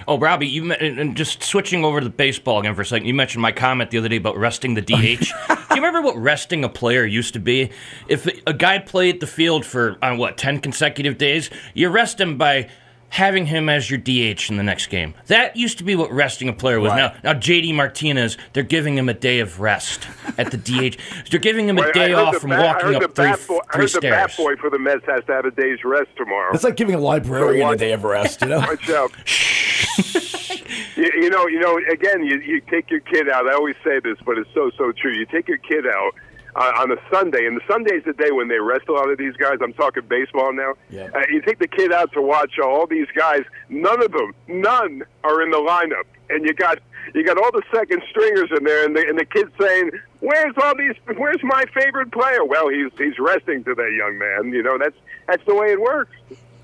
Oh, Robbie, you and just switching over to the baseball again for a second. You mentioned my comment the other day about resting the DH. Do you remember what resting a player used to be? If a guy played the field for on what ten consecutive days, you rest him by having him as your DH in the next game. That used to be what resting a player was. Right. Now, now JD Martinez, they're giving him a day of rest at the DH. They're giving him a Well, I day off from bat- walking up three, bat boy, I three heard the bat boy for the Mets has to have a day's rest tomorrow. It's like giving a librarian a day of rest, you know. Watch out. you, you know, you know. Again, you, you take your kid out. I always say this, but it's so so true. You take your kid out uh, on a Sunday, and the Sunday's the day when they rest a lot of these guys. I'm talking baseball now. Yeah. Uh, you take the kid out to watch uh, all these guys. None of them, none are in the lineup, and you got you got all the second stringers in there, and the and the kid's saying, "Where's all these? Where's my favorite player?" Well, he's he's resting today, young man. You know that's that's the way it works.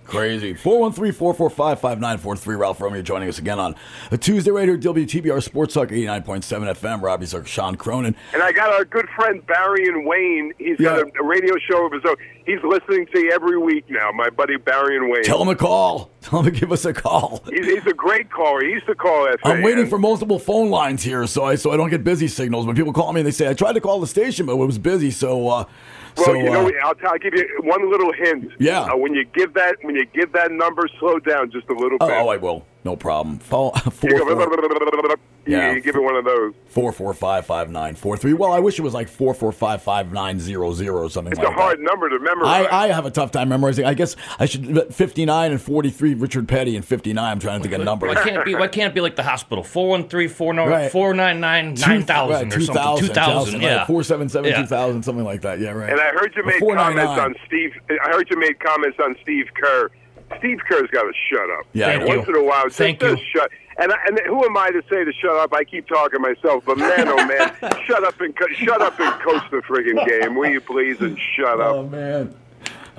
Crazy. 413 445 5943. Ralph Romeo joining us again on a Tuesday right here WTBR Sports Talk 89.7 FM. Robbie's our Sean Cronin. And I got our good friend Barry and Wayne. He's got a, a radio show of his own. He's listening to you every week now. My buddy Barry and Wayne. Tell him a call. Tell him to give us a call. He's, he's a great caller. He used to call FAN. I'm waiting for multiple phone lines here, so I so I don't get busy signals. When people call me, they say I tried to call the station, but it was busy. So, uh, Well, so you know, uh, I'll, tell, I'll give you one little hint. Yeah. Uh, when you give that, when you give that number, slow down just a little oh, bit. oh, I will. No problem. Four, four, You go, four, you, Yeah. you give it one of those. four, four, five, five, nine, four, three. Well, I wish it was like four, four, five, five, nine, zero, zero, or something like that. It's like a that. hard number to memorize. I, I have a tough time memorizing. I guess I should 59 and 43. Richard Petty and 59. I'm trying to think of numbers. Why can't it be? Why can't it be like the hospital? Four one three four Right. four nine nine Two- nine thousand right, or something. Two thousand. Yeah. Four seven seven Yeah. two thousand, something like that. Yeah, right. And I heard you Or made comments on Steve. I heard you made comments on Steve Kerr. Steve Kerr's got to shut up. Yeah, Thank I know. Once in a while, just, Thank just you. shut. And, I, and who am I to say to shut up? I keep talking myself, but man, oh man, shut up and co- shut up and coach the friggin' game, will you please? And shut oh, up. Oh man,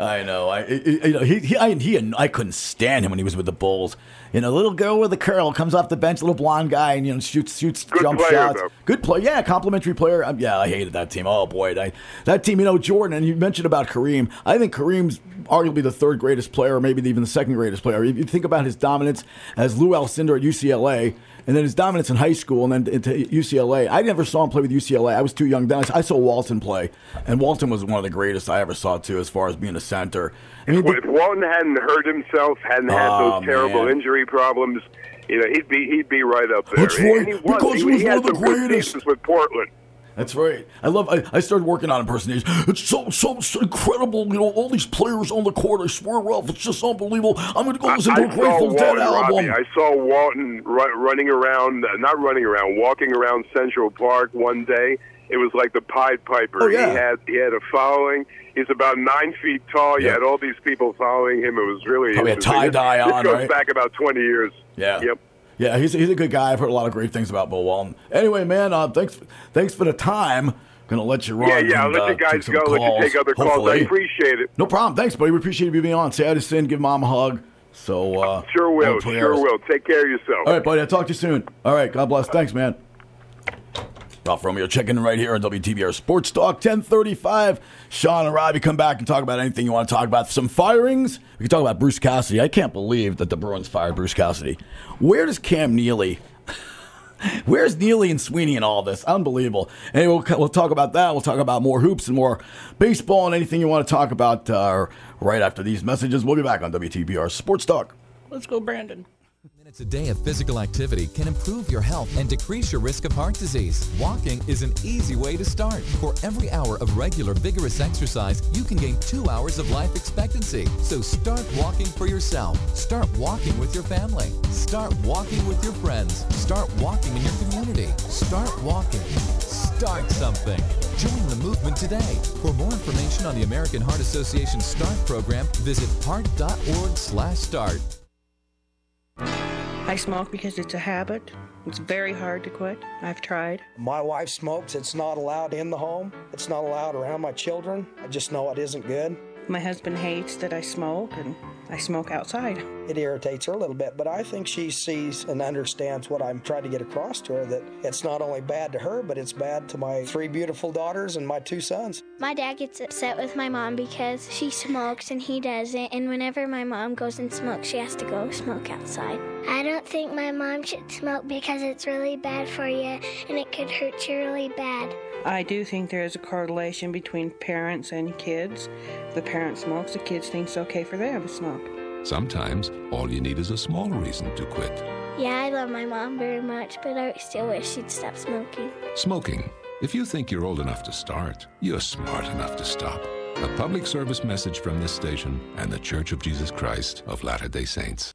I know. I, you know, he, he, I, he, I couldn't stand him when he was with the Bulls. You know, little girl with a curl comes off the bench, little blonde guy, and you know, shoots, shoots, Good jump player, shots. though. Good play, yeah, complimentary player. Um, yeah, I hated that team. Oh boy, I, that team. You know, Jordan, and you mentioned about Kareem. I think Kareem's arguably the third greatest player, or maybe even the second greatest player. If you think about his dominance as Lou Alcindor at UCLA. And then his dominance in high school, and then into UCLA. I never saw him play with UCLA. I was too young then. I saw Walton play, and Walton was one of the greatest I ever saw too, as far as being a center. Well, if Walton hadn't hurt himself, hadn't had Oh, those terrible man. injury problems, you know, he'd be he'd be right up there. That's right, he was. because he was had one of the greatest. with Portland. That's right. I love. I, I started working on impersonation. It's so, so so incredible. You know, all these players on the court. I swear, Ralph, it's just unbelievable. I'm going to go listen to a I Grateful Dead album. Robbie, I saw Walton ru- running around, not running around, walking around Central Park one day. It was like the Pied Piper. Oh, yeah. He had he had a following. He's about nine feet tall. You Yeah. had all these people following him. It was really Probably a tie-dye this, on, This goes right? back about twenty years. Yeah. Yep. Yeah, he's, he's a good guy. I've heard a lot of great things about Bill Walton. Anyway, man, uh, thanks thanks for the time. Gonna let you run. Yeah, yeah. And, let uh, you guys go. Let you take other calls. I appreciate it. No problem. Thanks, buddy. We appreciate you being on. Say hi to Sin. Give mom a hug. So uh, Sure will. Sure will. Take care of yourself. All right, buddy. I'll talk to you soon. All right. God bless. Thanks, man. Ralph Romeo checking in right here on WTBR Sports Talk 1035. Sean and Robbie come back and talk about anything you want to talk about. Some firings. We can talk about Bruce Cassidy. I can't believe that the Bruins fired Bruce Cassidy. Where does Cam Neely? Where's Neely and Sweeney and all this? Unbelievable. Anyway, we'll, we'll talk about that. We'll talk about more hoops and more baseball and anything you want to talk about uh, right after these messages. We'll be back on WTBR Sports Talk. Let's go, Brandon. Minutes a day of physical activity can improve your health and decrease your risk of heart disease. Walking is an easy way to start. For every hour of regular vigorous exercise, you can gain two hours of life expectancy. So start walking for yourself. Start walking with your family. Start walking with your friends. Start walking in your community. Start walking. Start something. Join the movement today. For more information on the American Heart Association START program, visit heart.org/start. I smoke because it's a habit. It's very hard to quit. I've tried. My wife smokes. It's not allowed in the home. It's not allowed around my children. I just know it isn't good. My husband hates that I smoke, and I smoke outside. It irritates her a little bit, but I think she sees and understands what I'm trying to get across to her that it's not only bad to her, but it's bad to my three beautiful daughters and my two sons. My dad gets upset with my mom because she smokes and he doesn't, and whenever my mom goes and smokes, she has to go smoke outside. I don't think my mom should smoke because it's really bad for you and it could hurt you really bad. I do think there is a correlation between parents and kids. If the parent smokes, the kids think it's okay for them to smoke. Sometimes all you need is a small reason to quit. Yeah, I love my mom very much, but I still wish she'd stop smoking. Smoking. If you think you're old enough to start, you're smart enough to stop. A public service message from this station and the Church of Jesus Christ of Latter day Saints.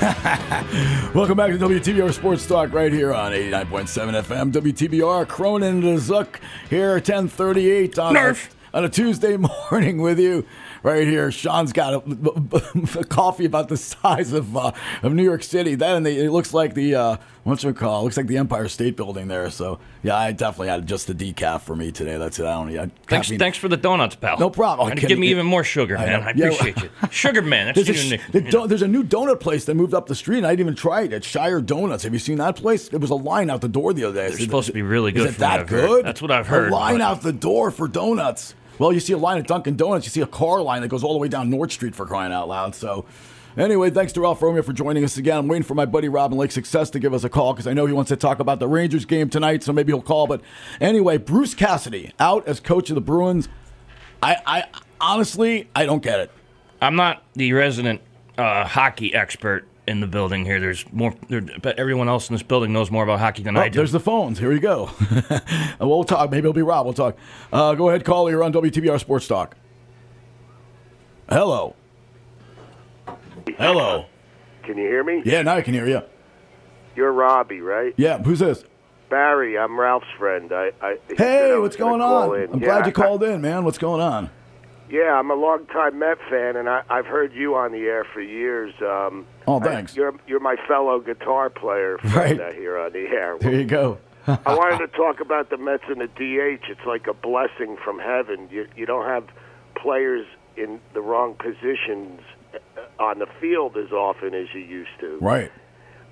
Welcome back to WTBR Sports Talk right here on 89.7 FM. WTBR, Cronin and Zook here, 1038 on a, on a Tuesday morning with you. Right here, Sean's got a, a coffee about the size of uh, of New York City. That and the, it looks like the uh, what's it called? Looks like the Empire State Building there. So yeah, I definitely had just the decaf for me today. That's it. I don't. Yeah, Thanks, caffeine- thanks for the donuts, pal. No problem. And give me even more sugar, I man. I Yeah, appreciate you. Sugar man. That's There's a, your sh- nick- the do- there's a new donut place that moved up the street, and I didn't even try it. It's Shire Donuts. Have you seen that place? It was a line out the door the other day. They're supposed to be really good. Is it that heard. good? That's what I've heard, A line but- out the door for donuts. Well, you see a line at Dunkin' Donuts. You see a car line that goes all the way down North Street for crying out loud. So. Anyway, thanks to Ralph Romeo for joining us again. I'm waiting for my buddy Robin Lake Success to give us a call because I know he wants to talk about the Rangers game tonight, so maybe he'll call. But anyway, Bruce Cassidy out as coach of the Bruins. I, I honestly, I don't get it. I'm not the resident uh, hockey expert in the building here. There's more, there, but everyone else in this building knows more about hockey than Oh, I do. There's the phones. Here we go. we'll talk. Maybe it'll be Rob. We'll talk. Uh, go ahead, call. You're on WTBR Sports Talk. Hello. Hello. Can you hear me? Yeah, now I can hear you. You're Robbie, right? Yeah, who's this? Barry, I'm Ralph's friend. I, I Hey, I what's gonna going call on? in. I'm Yeah, glad you I- called in, man. What's going on? Yeah, I'm a longtime Met fan, and I, I've heard you on the air for years. Um, Oh, I- thanks. you're you're my fellow guitar player Right. here on the air. There you go. I wanted to talk about the Mets and the DH. It's like a blessing from heaven. You you don't have players in the wrong positions uh, on the field as often as you used to. Right.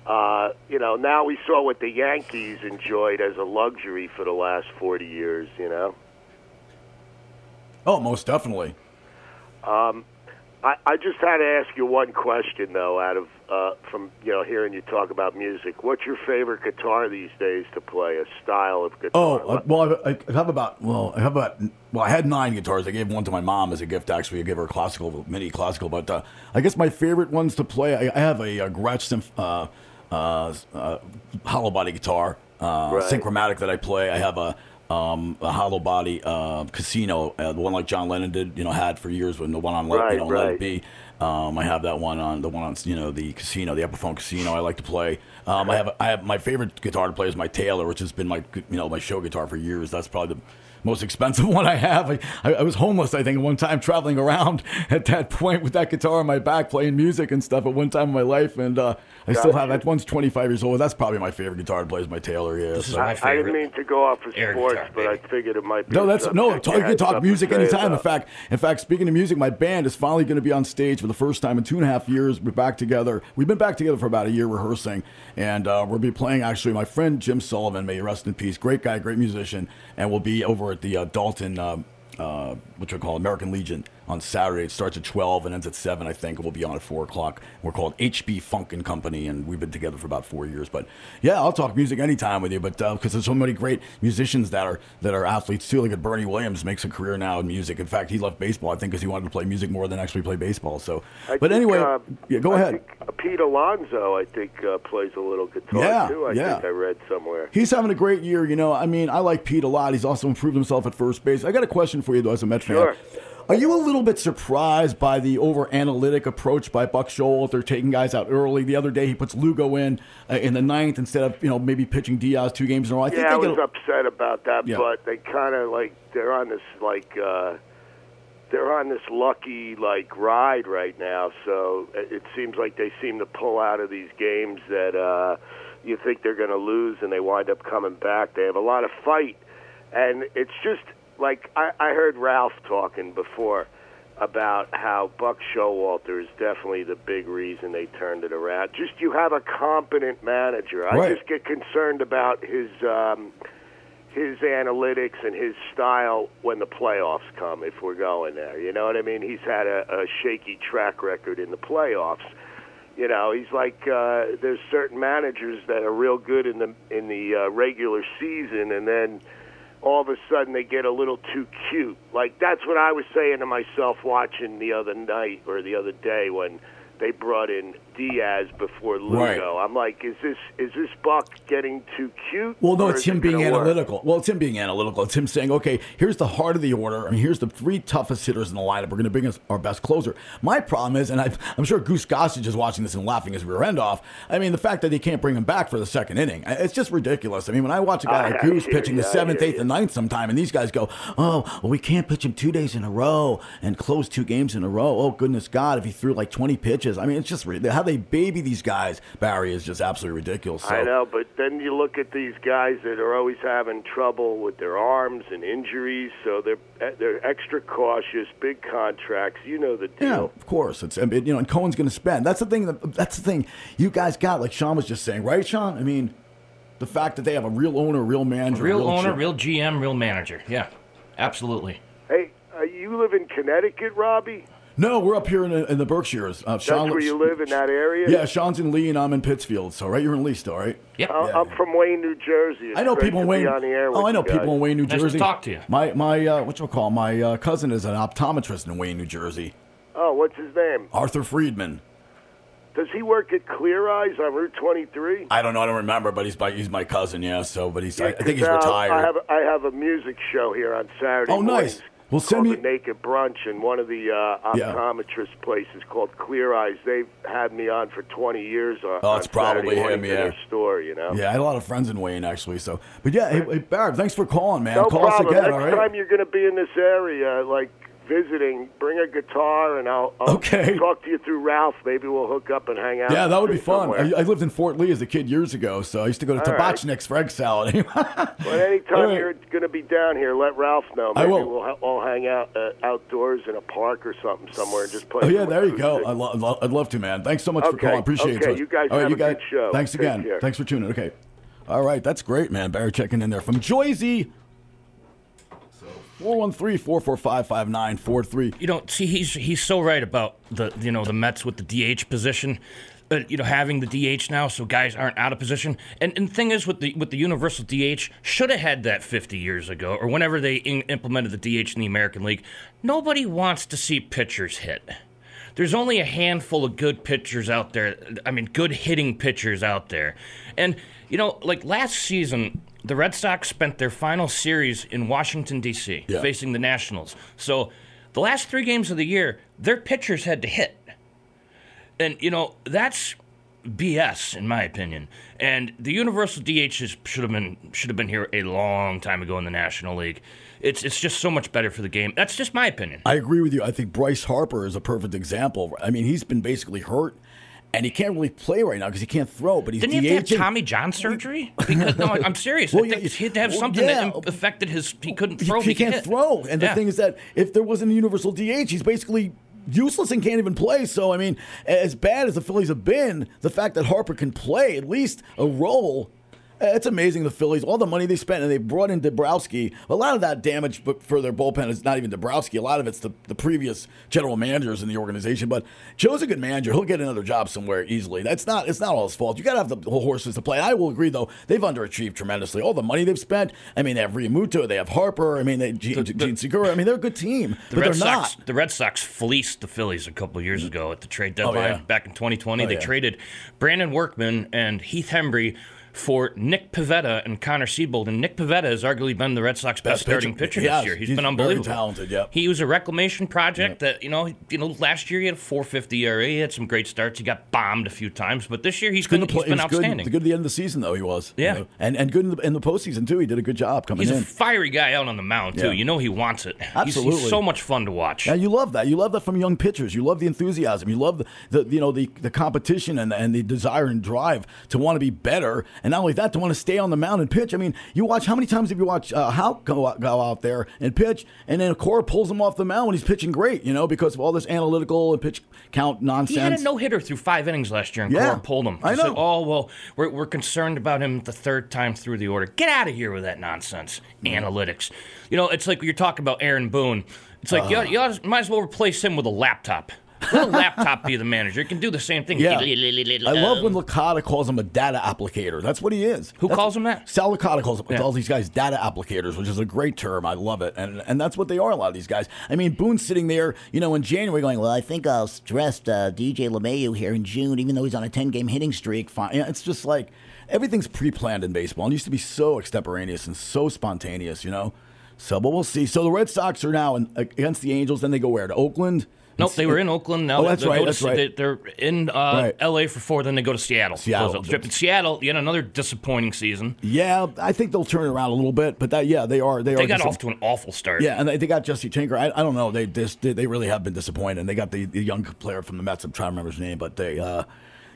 Uh, you know, now we saw what the Yankees enjoyed as a luxury for the last 40 years, you know. Oh, most definitely. Um, I, I just had to ask you one question, though, out of uh, from you know hearing you talk about music. What's your favorite guitar these days to play? A style of guitar? Oh, uh, well, I, I have about well, I have about well, I had nine guitars. I gave one to my mom as a gift. Actually, I gave her a classical, mini classical. But uh, I guess my favorite ones to play, I, I have a, a Gretsch uh, uh, uh, hollow body guitar, uh, Right. synchromatic that I play. I have a um, a hollow body uh, casino, uh, the one like John Lennon did, you know, had for years when the one on Let, Right, you know, Let. It Be. Um, I have that one on the one on you know the casino, the Epiphone Casino. I like to play. Um, I have I have my favorite guitar to play is my Taylor, which has been my you know my show guitar for years. That's probably the most expensive one I have. I, I, I was homeless, I think, at one time traveling around at that point with that guitar on my back, playing music and stuff at one time in my life, and uh, I still have that one's 25 years old. That's probably my favorite guitar to play is my Taylor. Yeah, this so- I, I didn't mean to go off of sports, but I figured it might be. No, that's no. subject Talk, you you can talk music to say anytime. In fact, in fact, speaking of music, my band is finally going to be on stage for the first time in two and a half years. We're back together. We've been back together for about a year rehearsing, and uh, we'll be playing. Actually, my friend Jim Sullivan, may he rest in peace, great guy, great musician, and we'll be over at the uh, Dalton. Uh, uh, what you call American Legion on Saturday. It starts at 12 and ends at 7, I think. We'll be on at 4 o'clock. We're called HB Funk and Company, and we've been together for about four years. But yeah, I'll talk music anytime with you. But because there's so many great musicians that are that are athletes too. Like Bernie Williams makes a career now in music. In fact, he left baseball, I think, because he wanted to play music more than actually play baseball. So, I but think, anyway, uh, yeah, go I ahead. uh, Pete Alonso, I think, uh, plays a little guitar Yeah, too. I yeah. think I read somewhere. He's having a great year, you know. I mean, I like Pete a lot. He's also improved himself at first base. I got a question for you, though, as a Met Sure. fan. Are you a little bit surprised by the over analytic approach by Buck Showalter taking guys out early? The other day, he puts Lugo in uh, in the ninth instead of you know maybe pitching Diaz two games in a row. I think yeah, I was get upset about that, Yeah. but they kind of like they're on this like uh they're on this lucky like ride right now. So it it seems like they seem to pull out of these games that uh you think they're going to lose, and they wind up coming back. They have a lot of fight, and it's just like I, I heard Ralph talking before about how Buck Showalter is definitely the big reason they turned it around. Just you have a competent manager. I just get concerned about his um, his analytics and his style when the playoffs come. If we're going there, you know what I mean. He's had a, a shaky track record in the playoffs. You know, he's like uh, there's certain managers that are real good in the in the uh, regular season, and then all of a sudden they get a little too cute. Like that's what I was saying to myself watching the other night or the other day when they brought in Diaz before Lugo. Right. I'm like, is this is this Buck getting too cute? Well, no, it's is it him being gonna work? analytical. Well, it's him being analytical. It's him saying, okay, here's the heart of the order. I mean, here's the three toughest hitters in the lineup. We're going to bring us our best closer. My problem is, and I, I'm sure Goose Gossage is watching this and laughing his rear end off. I mean, the fact that they can't bring him back for the second inning, it's just ridiculous. I mean, when I watch a guy I like Goose pitching you, the seventh, eighth, and ninth sometime, and these guys go, oh, well, we can't pitch him two days in a row and close two games in a row. Oh, goodness God, if he threw like 20 pitches. I mean, it's just how they baby these guys, Barry, is just absolutely ridiculous. So. I know, but then you look at these guys that are always having trouble with their arms and injuries, so they're they're extra cautious. Big contracts, you know the deal. Yeah, of course. It's I mean, you know, and Cohen's going to spend. That's the thing. That, that's the thing you guys got. Like Sean was just saying, right, Sean? I mean, the fact that they have a real owner, real manager, Real owner, G- real GM, real manager. Yeah, absolutely. Hey, uh, you live in Connecticut, Robbie? No, we're up here in the, in the Berkshires. Uh, That's where you live in that area. Yeah, Sean's in Lee, and I'm in Pittsfield. So, right, you're in Lee still, right? Yep. I- I'm from Wayne, New Jersey. It's I know great people in Wayne. on the air with oh, I know people in Wayne, New Nice to Jersey. talk to you. My my uh, what you call my uh, cousin is an optometrist in Wayne, New Jersey. Oh, what's his name? Arthur Friedman. Does he work at Clear Eyes on Route 23? I don't know. I don't remember, but he's my he's my cousin. Yeah. So, but he's I, I think he's Now, retired. I have I have a music show here on Saturday. Oh, nice. Well, send me- Naked Brunch, and one of the uh, Yeah. optometrist places called Clear Eyes. They've had me on for 20 years. On, Oh, it's probably him, yeah. their store. You know. Yeah, I had a lot of friends in Wayne actually. So, but yeah, hey, hey Barb, thanks for calling, man. No Call problem. us again, Next all right? time you're going to be in this area, like visiting, bring a guitar, and I'll, I'll Okay. talk to you through Ralph. Maybe we'll hook up and hang out. Yeah, that would be fun. I, I lived in Fort Lee as a kid years ago, so I used to go to All right. Tabachnik's for egg salad. But anytime All right. you're going to be down here, let Ralph know. I will. we'll ha- all hang out uh, outdoors in a park or something somewhere and just play. oh yeah, there you go. I lo- lo- I'd love to, man. Thanks so much for calling. Appreciate it. okay, you guys all right, have you a guys, good show. Thanks Take again. care. Thanks for tuning. in. Okay. All right, that's great, man. Barry checking in there from Joyzy. 413-445-5943. You know, see, he's he's so right about the you know the Mets with the DH position. Uh, you know, having the DH now, so guys aren't out of position. And and thing is, with the with the universal DH, should have had that 50 years ago, or whenever they in, implemented the DH in the American League. Nobody wants to see pitchers hit. There's only a handful of good pitchers out there. I mean, good hitting pitchers out there. And, you know, like last season, the Red Sox spent their final series in Washington, D.C., Yeah. facing the Nationals. So the last three games of the year, their pitchers had to hit. And you know that's BS in my opinion. And the universal DH is, should have been should have been here a long time ago in the National League. It's it's just so much better for the game. That's just my opinion. I agree with you. I think Bryce Harper is a perfect example. I mean, he's been basically hurt. And he can't really play right now because he can't throw. But he's Didn't he have to have Tommy John surgery? Because no, I'm serious. Well, I think yeah, he had to have well, something yeah. that affected his. He couldn't throw. He, but can't hit. throw. And Yeah. the thing is that if there wasn't a universal DH, he's basically useless and can't even play. So I mean, as bad as the Phillies have been, the fact that Harper can play at least a role. It's amazing the Phillies, all the money they spent, and they brought in Dombrowski. A lot of that damage for their bullpen is not even Dombrowski. A lot of it's the, the previous general managers in the organization. But Joe's a good manager. He'll get another job somewhere easily. That's not it's not all his fault. You got to have the whole horses to play. I will agree though, they've underachieved tremendously. All the money they've spent. I mean, they have Realmuto, they have Harper. I mean, they Jean, Jean Segura. I mean, they're a good team, The but Red they're Sox, not. the Red Sox fleeced the Phillies a couple of years ago at the trade Oh, deadline yeah. back in 2020. Oh, they yeah. traded Brandon Workman and Heath Hembree for Nick Pivetta and Connor Seabold. And Nick Pivetta has arguably been the Red Sox best, Best pitcher. starting pitcher He this year. He's He's been unbelievable. talented, yeah. He was a reclamation project that you know, you know, last year he had a 4.50 ERA. He had some great starts. He got bombed a few times, but this year he's Good been, play. he's been was good, outstanding. good at the end of the season, though he was. you Yeah. know. and and good in the, in the postseason too. He did a good job coming He's in. a fiery guy out on the mound too. Yeah. You know he wants it. He's- Absolutely. he's so much fun to watch. Yeah, you love that. You love that from young pitchers. You love the enthusiasm. You love the, the you know the, the competition and and the desire and drive to want to be better. And not only that, to want to stay on the mound and pitch. I mean, you watch how many times have you watched uh, Houck go out, go out there and pitch, and then Cora pulls him off the mound when he's pitching great. You know because of all this analytical and pitch count nonsense. He had a no hitter through five innings last year, and Yeah, Cora pulled him. I He said, know. oh well, we're, we're concerned about him the third time through the order. Get out of here with that nonsense. Analytics. You know, it's like you're talking about Aaron Boone. It's like you, Uh. ought- you ought- might as well replace him with a laptop. Let a laptop be the manager. It can do the same thing. Yeah. I love when Licata calls him a data applicator. That's what he is. Who That's- calls him that? Sal Licata calls, Yeah. calls these guys data applicators, which is a great term. I love it. And and that's what they are, a lot of these guys. I mean, Boone's sitting there, you know, in January going, well, I think I'll rest uh, DJ LeMahieu here in June, even though he's on a 10 game hitting streak. Fine. You know, It's just like everything's pre planned in baseball. It used to be so extemporaneous and so spontaneous, you know? So, but we'll see. So the Red Sox are now in, against the Angels. Then they go where? To Oakland? Nope, they were in Oakland. Now Oh, that's right. That's right. They, they're in uh, Right. L.A. for four. Then they go to Seattle. Seattle. Close out. In Seattle, yet another disappointing season. Yeah, I think they'll turn around a little bit, but that yeah, they are they, They are got off to an awful start. Yeah, and they, they got Jesse Winker. I, I don't know. They just they really have been disappointed. And they got the, the young player from the Mets. I'm trying to remember his name, but they uh,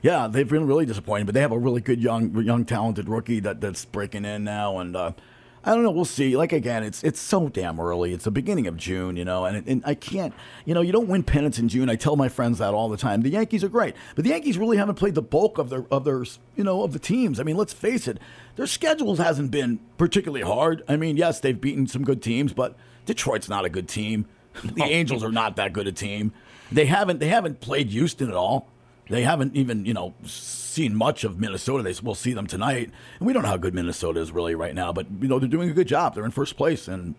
yeah, they've been really disappointing, But they have a really good young young talented rookie that that's breaking in now, and uh, I don't know. We'll see. Like again, it's it's so damn early. It's the beginning of June, you know, and and I can't, you know, you don't win pennants in June. I tell my friends that all the time. The Yankees are great, but the Yankees really haven't played the bulk of their of their you know of the teams. I mean, let's face it, their schedules hasn't been particularly hard. I mean, yes, they've beaten some good teams, but Detroit's not a good team. The oh. Angels are not that good a team. They haven't they haven't played Houston at all. They haven't even you know seen much of Minnesota. They will see them tonight, and we don't know how good Minnesota is really right now. But you know they're doing a good job. They're in first place, and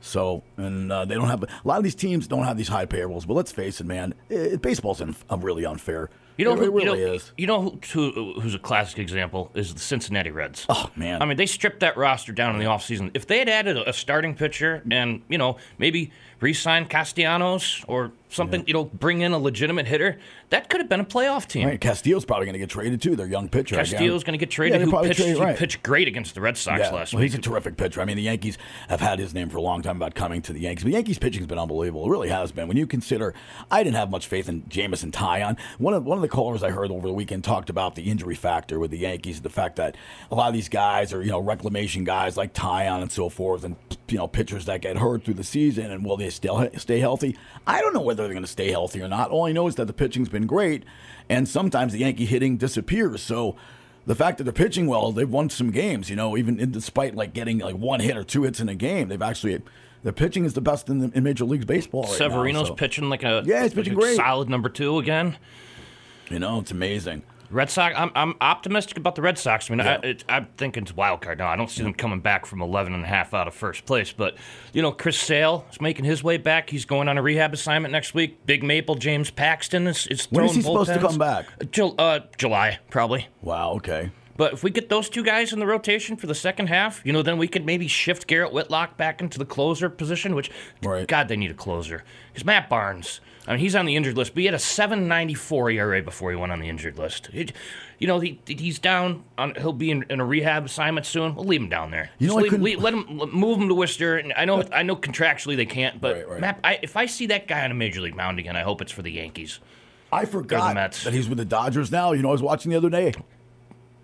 so and uh, they don't have a lot of these teams don't have these high payrolls. But let's face it, man, it, baseball's in, uh, really unfair. You know, it, who, it really you know, is. You know who, who, who's a classic example is the Cincinnati Reds. Oh man! I mean, they stripped that roster down in the offseason. If they had added a, a starting pitcher and you know maybe re-sign Castellanos or something, you know, bring in a legitimate hitter, that could have been a playoff team. Right, Castillo's probably going to get traded too. Their young pitcher. Castillo's going to get traded. they'll who pitched, trade- right. pitched great against the Red Sox Yeah, last well, week. he's a terrific pitcher. I mean, the Yankees have had his name for a long time about coming to the Yankees. But the Yankees pitching's been unbelievable. It really has been. When you consider, I didn't have much faith in Jameson Taillon. One of one of the callers I heard over the weekend talked about the injury factor with the Yankees, the fact that a lot of these guys are you know reclamation guys like Taillon and so forth, and you know pitchers that get hurt through the season, and will they still stay healthy? I don't know whether they're going to stay healthy or not. All I know is that the pitching's been great, and sometimes the Yankee hitting disappears. So the fact that they're pitching well, they've won some games. You know, even in, despite like getting like one hit or two hits in a game, they've actually their pitching is the best in, the, in Major League Baseball. Right Severino's now, so. pitching like a Yeah, he's like pitching great. solid number two again. You know, it's amazing. Red Sox. I'm, I'm optimistic about the Red Sox. I mean, Yeah. I, it, I'm thinking it's wild card now. I don't see them coming back from 11 and a half out of first place. But you know, Chris Sale is making his way back. He's going on a rehab assignment next week. Big Maple James Paxton is, is When is he supposed to come back? Uh, uh, July probably. Wow. Okay. But if we get those two guys in the rotation for the second half, you know, then we could maybe shift Garrett Whitlock back into the closer position. Which, right. God, they need a closer because Matt Barnes. I mean, he's on the injured list, but he had a 7.94 ERA before he went on the injured list. It- you know, he, he's down. On, he'll be in, in a rehab assignment soon. We'll leave him down there. You know, Just leave, leave- let him move him to Worcester. And I know, I know, contractually they can't, but Matt, I, if I see that guy on a major league mound again, I hope it's for the Yankees. I forgot Mets. that he's with the Dodgers now. You know, I was watching the other day.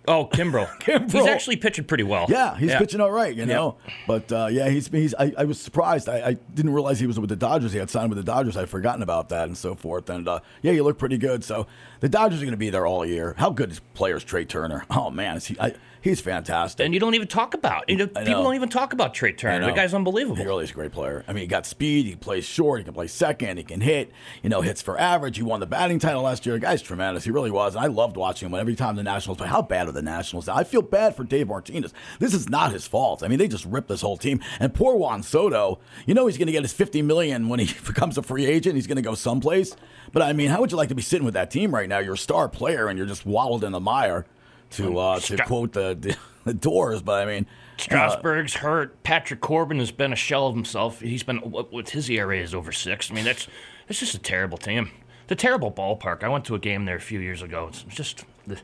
Oh, Kimbrough. Kimbrel. He's actually pitching pretty well. Yeah, he's Yeah. pitching all right, you know. But uh, yeah, he's he's. I, I was surprised. I, I didn't realize he was with the Dodgers. He had signed with the Dodgers. I'd forgotten about that and so forth. And uh, yeah, he looked pretty good. So the Dodgers are going to be there all year. How good is players Trey Turner? Oh man, is he? I, he's fantastic. And you don't even talk about. You know, I people don't even talk about Trey Turner. The guy's unbelievable. He really is a great player. I mean, he got speed. He plays short. He can play second. He can hit. You know, hits for average. He won the batting title last year. The guy's tremendous. He really was. And I loved watching him every time the Nationals play. How bad are the Nationals? I feel bad for Dave Martinez. This is not his fault. I mean, they just ripped this whole team. And poor Juan Soto. You know, he's going to get his fifty million when he becomes a free agent. He's going to go someplace. But I mean, how would you like to be sitting with that team right now? You're a star player, and you're just wallowed in the mire. To uh, to Stra- quote the, the the Doors, but I mean, Strasburg's hurt. Patrick Corbin has been a shell of himself. He's been what- what's his ERA is over six. I mean, that's it's just a terrible team. A terrible ballpark. I went to a game there a few years ago. It's just the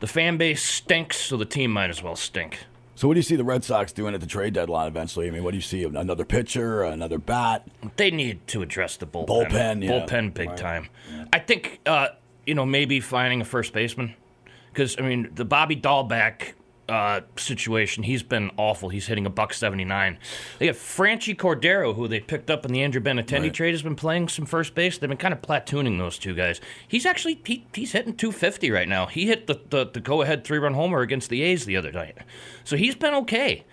the fan base stinks, so the team might as well stink. So what do you see the Red Sox doing at the trade deadline eventually? I mean, what do you see? Another pitcher, another bat? They need to address the bullpen. Bullpen, yeah. bullpen, big Right. time. I think uh, you know maybe finding a first baseman because I mean the Bobby Dalbec uh, situation. He's been awful. He's hitting a buck seventy nine. They got Franchy Cordero, who they picked up in the Andrew Benintendi Right. trade, has been playing some first base. They've been kind of platooning those two guys. He's actually he, he's hitting two fifty right now. He hit the the, the go ahead three run homer against the A's the other night, so he's been okay.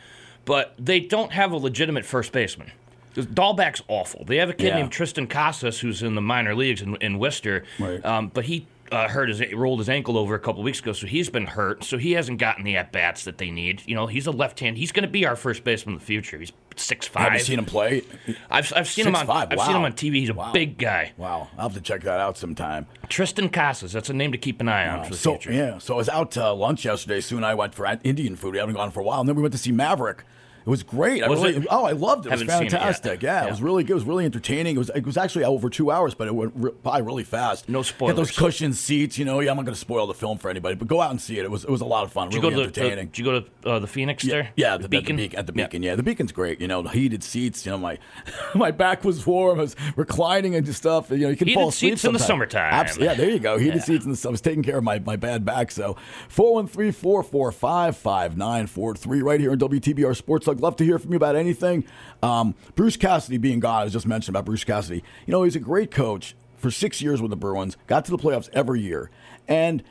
But they don't have a legitimate first baseman. Dalbec's awful. They have a kid Yeah. named Triston Casas who's in the minor leagues in, in Worcester, Right. um, but he uh, hurt his rolled his ankle over a couple weeks ago, so he's been hurt. So he hasn't gotten the at bats that they need. You know, he's a left hand. He's going to be our first baseman in the future. He's six five. Have you seen him play? I've, I've seen him on 6'5", I've seen him on TV. He's a Wow. big guy. Wow, I'll have to check that out sometime. Triston Casas. That's a name to keep an eye on for the so future. yeah, so I was out to lunch yesterday. And I went for Indian food. We haven't gone for a while, and then we went to see Maverick. It was great. I really, it? Oh, I loved it. It was seen it fantastic. yeah, Yeah. it was really good. It was really entertaining. It was it was actually over two hours, but it went re- by really fast. No spoilers. spoilers. those cushioned seats. You know, yeah, I'm not going to spoil the film for anybody, but go out and see it. It was it was a lot of fun. Did you really go to the, entertaining. did you go to uh, the Phoenix there? Yeah, the the, Beacon. At the beacon. At the beacon, yeah. The beacon's great. You know, the heated seats. You know, my my back was warm. I was reclining and stuff. You know, you can Heated fall asleep seats in the summertime. Abs- yeah, there you go. Heated Yeah. seats in the. I was taking care of my, my bad back. So 413-445-5943 right here on WTBR Sports. I'd love to hear from you about anything. Um, Bruce Cassidy being gone. I was just mentioning about Bruce Cassidy. You know, he's a great coach for six years with the Bruins. Got to the playoffs every year, and.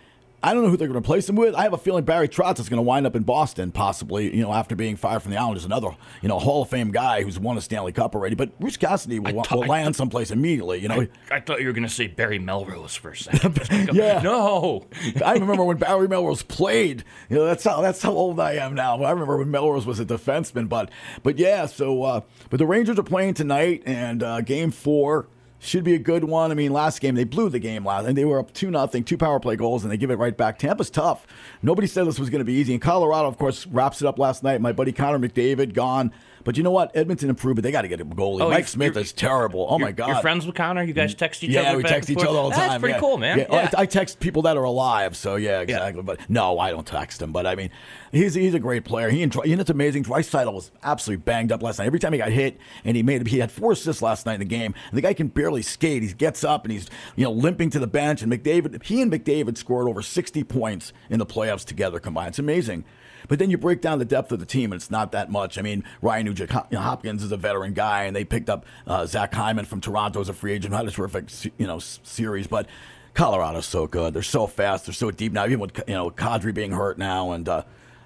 I don't know who they're going to replace him with. I have a feeling Barry Trotz is going to wind up in Boston, possibly. You know, after being fired from the Islanders, another you know Hall of Fame guy who's won a Stanley Cup already. But Bruce Cassidy will, will land someplace immediately. You know, I, I thought you were going to say Barry Melrose for a second. yeah. No. I remember when Barry Melrose played. You know, that's how that's how old I am now. I remember when Melrose was a defenseman. But but yeah, so uh, but the Rangers are playing tonight, and uh, Game Four should be a good one. I mean, last game they blew the game last, and they were up two nothing, two power play goals, and they give it right back. Tampa's tough. Nobody said this was going to be easy. And Colorado, of course, wraps it up last night. My buddy Connor McDavid gone. But you know what? Edmonton improved, but they got to get a goalie. Oh, Mike Smith is terrible. Oh my God! You're friends with Connor? You guys text each yeah, other? Yeah, we text each forth? other all the time. That's pretty yeah. cool, man. Yeah, Yeah. I, I text people that are alive, so yeah, exactly. But no, I don't text him. But I mean, he's he's a great player. He and you know, it's amazing. Draisaitl was absolutely banged up last night. Every time he got hit, and he made he had four assists last night in the game. And the guy can barely skate. He gets up and he's you know limping to the bench. And McDavid, he and McDavid scored over sixty points in the playoffs together combined. It's amazing. But then you break down the depth of the team, and it's not that much. I mean, Ryan Hopkins is a veteran guy, and they picked up uh, Zach Hyman from Toronto as a free agent. Had a terrific, you know, series. But Colorado's so good. They're so fast. They're so deep now. Even with you know Kadri being hurt now, and uh,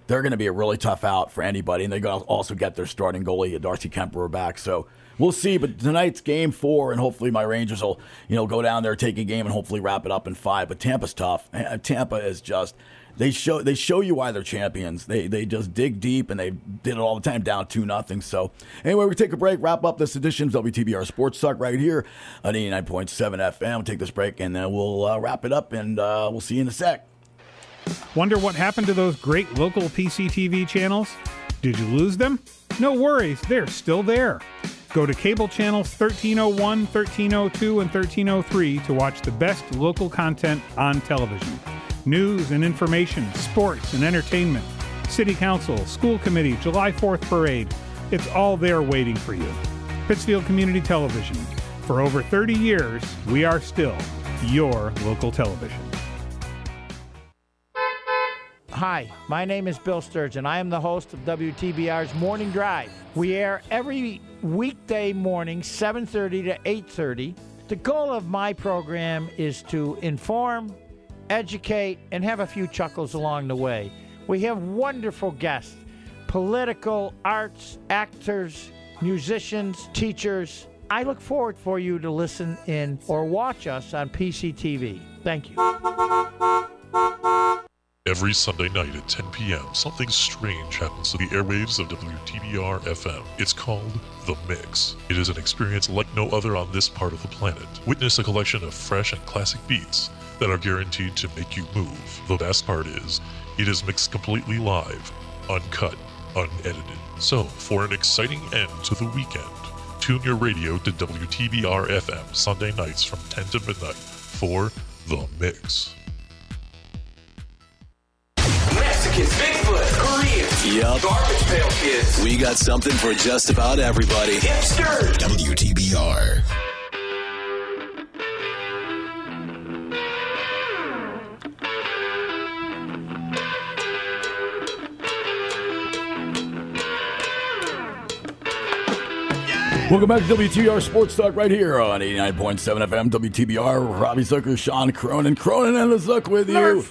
they're going to be a really tough out for anybody. And they're going to also get their starting goalie Darcy Kuemper back. So we'll see. But tonight's game four, and hopefully my Rangers will you know go down there, take a game, and hopefully wrap it up in five. But Tampa's tough. Eh, Tampa is just. They show they show you why they're champions. They they just dig deep and they did it all the time down two nothing. So anyway, we take a break, wrap up this edition of WTBR Sports Talk right here on eighty nine point seven FM. We'll take this break and then we'll uh, wrap it up and uh, we'll see you in a sec. Wonder what happened to those great local PCTV channels? Did you lose them? No worries, they're still there. Go to cable channels 1301, 1302, and 1303 to watch the best local content on television. News and information, sports and entertainment, city council, school committee, July 4th parade. It's all there waiting for you. Pittsfield Community Television. For over 30 years, we are still your local television. Hi, my name is Bill Sturgeon. I am the host of WTBR's Morning Drive. We air every weekday morning, 7:30 to 8:30. The goal of my program is to inform, educate, and have a few chuckles along the way. We have wonderful guests, political, arts, actors, musicians, teachers. I look forward for you to listen in or watch us on PCTV. Thank you. Every Sunday night at 10 p.m., something strange happens to the airwaves of WTBR FM. It's called The Mix. It is an experience like no other on this part of the planet. Witness a collection of fresh and classic beats that are guaranteed to make you move. The best part is, it is mixed completely live, uncut, unedited. So, for an exciting end to the weekend, tune your radio to WTBR FM Sunday nights from 10 to midnight for The Mix. Mexicans, Bigfoot, Koreans, Yup. garbage pail kids, We got something for just about everybody. hipsters. WTBR. Welcome back to WTR Sports Talk right here on 89.7 FM WTBR. Robbie Zucker, Sean Cronin. Cronin and the Zuck with you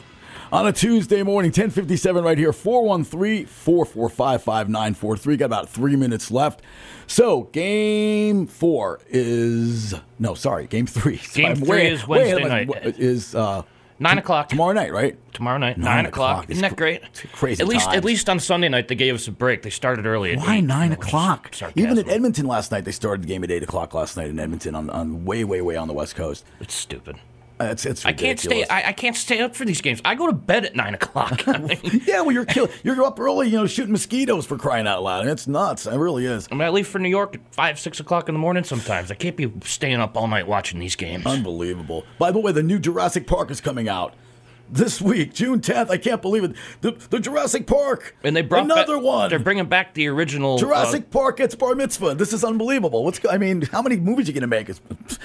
on a Tuesday morning, 1057 right here, 413-445-5943. Got about three minutes left. So game four is, no, sorry, game three. Game I'm three way- is Wednesday night. Is, uh, Nine o'clock tomorrow night, right? Tomorrow night, Nine o'clock. Isn't that great? crazy At least, times. at least on Sunday night they gave us a break. They started early. At Why eight. nine o'clock? sarcasm. Even at Edmonton last night, they started the game at eight o'clock last night in Edmonton on, on way, way, way on the west coast. It's stupid. Uh, it's it's I can't stay. I, I can't stay up for these games. I go to bed at nine o'clock. yeah, well, you're kill- you're up early, you know, shooting mosquitoes for crying out loud. It's nuts. It really is. I mean, I leave for New York at five, six o'clock in the morning. Sometimes I can't be staying up all night watching these games. Unbelievable. By the way, the new Jurassic Park is coming out this week, June 10th. I can't believe it. The, the Jurassic Park. And they brought another back- one. They're bringing back the original uh, Jurassic Park gets bar mitzvah. This is unbelievable. What's I mean, how many movies are you gonna make? As,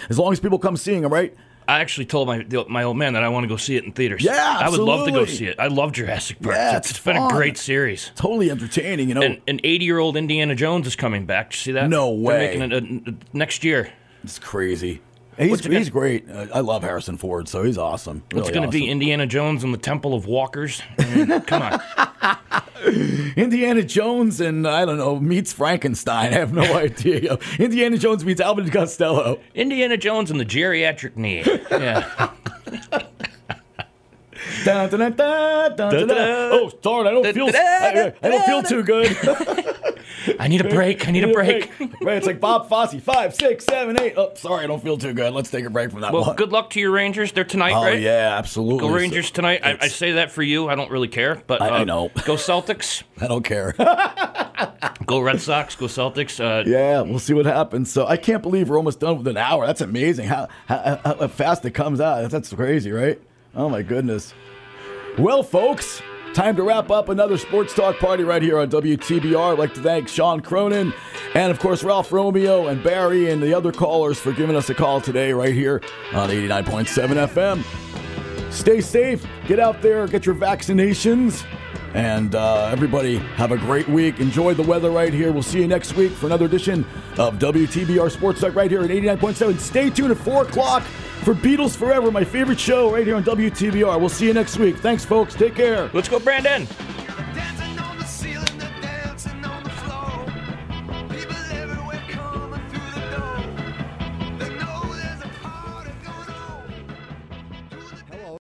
as long as people come seeing them, right? I actually told my my old man that I want to go see it in theaters. Yeah, I would love to go see it. I love Jurassic Park. Yeah, it's, it's been a great series. Totally entertaining, you know. And an 80 year old Indiana Jones is coming back. Did you see that? No way. They're making it uh, next year. It's crazy. He's, it he's gonna- great. Uh, I love Harrison Ford, so he's awesome. It's going to be. Indiana Jones and the Temple of Walkers. I mean, come on. Indiana Jones and I don't know meets Frankenstein. I have no idea. Indiana Jones meets Albert Costello. Indiana Jones and the geriatric knee. Yeah. Dun, dun, dun, dun, dun, dun, dun. Oh, darn! I don't feel. I, I don't feel too good. I need a break. I need a break. Right, it's like Bob Fosse. Five, six, seven, eight. Oh, sorry, I don't feel too good. Let's take a break from that Well, one. good luck to your Rangers. They're tonight, Oh right? yeah, absolutely. Go Rangers tonight. I, I say that for you. I don't really care, but I- I uh, know. Go Celtics. I don't care. Go Red Sox. Go Celtics. Uh, Yeah, we'll see what happens. So I can't believe we're almost done with an hour. That's amazing. How how, how fast it comes out. That's crazy, right? Oh my goodness. Well, folks, time to wrap up another sports talk party right here on WTBR. I'd like to thank Sean Cronin and, of course, Ralph Romeo and Barry and the other callers for giving us a call today right here on 89.7 FM. Stay safe. Get out there. Get your vaccinations. And uh, everybody have a great week. Enjoy the weather right here. We'll see you next week for another edition of WTBR Sports Talk right here at 89.7. Stay tuned at 4 o'clock for Beatles Forever, my favorite show right here on WTBR. We'll see you next week. Thanks, folks. Take care. Let's go, Brandon.